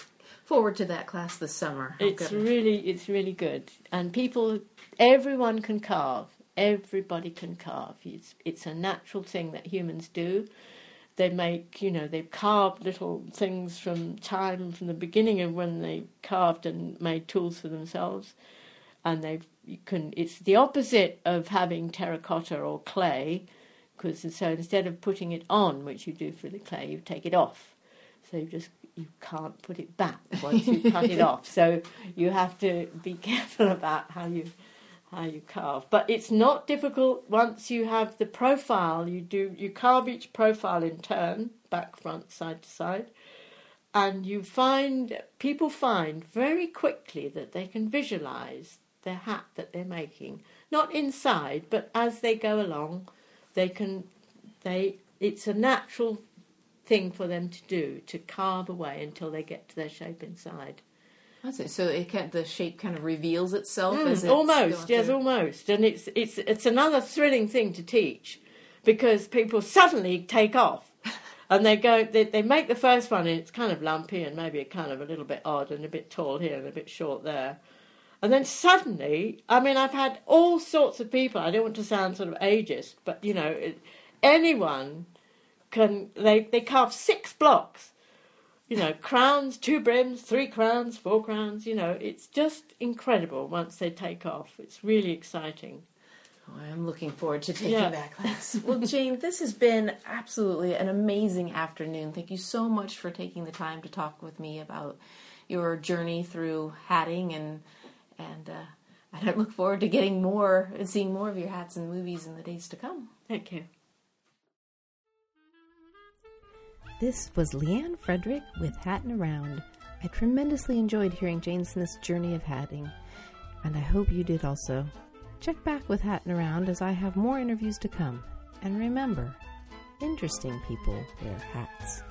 forward to that class this summer. Oh, It's really, it's really good, and people, everyone can carve. Everybody can carve. It's it's a natural thing that humans do. They make, you know, they've carved little things from time from the beginning of when they carved and made tools for themselves, and they've you can. It's the opposite of having terracotta or clay, because so instead of putting it on, which you do for the clay, you take it off. So you just you can't put it back once you cut it off. So you have to be careful about how you how you carve. But it's not difficult once you have the profile. You do you carve each profile in turn, back, front, side to side, and you find people find very quickly that they can visualize their hat that they're making, not inside, but as they go along, they can they it's a natural thing for them to do to carve away until they get to their shape inside. That's it. So it can, the shape kind of reveals itself Mm, as it's almost, yes, through. almost, and it's it's it's another thrilling thing to teach because people suddenly take off. And they go, they, they make the first one, and it's kind of lumpy and maybe kind of a little bit odd and a bit tall here and a bit short there. And then suddenly, I mean, I've had all sorts of people. I don't want to sound sort of ageist, but you know, anyone can. They they carve six blocks. You know, crowns, two brims, three crowns, four crowns. You know, it's just incredible once they take off. It's really exciting. Oh, I'm looking forward to taking Yeah. that class. well, Jane, this has been absolutely an amazing afternoon. Thank you so much for taking the time to talk with me about your journey through hatting and and uh, and I look forward to getting more and seeing more of your hats and movies in the days to come. Thank you. This was Leanne Frederick with Hattin' Around. I tremendously enjoyed hearing Jane Smith's journey of hatting, and I hope you did also. Check back with Hattin' Around as I have more interviews to come. And remember, interesting people wear hats.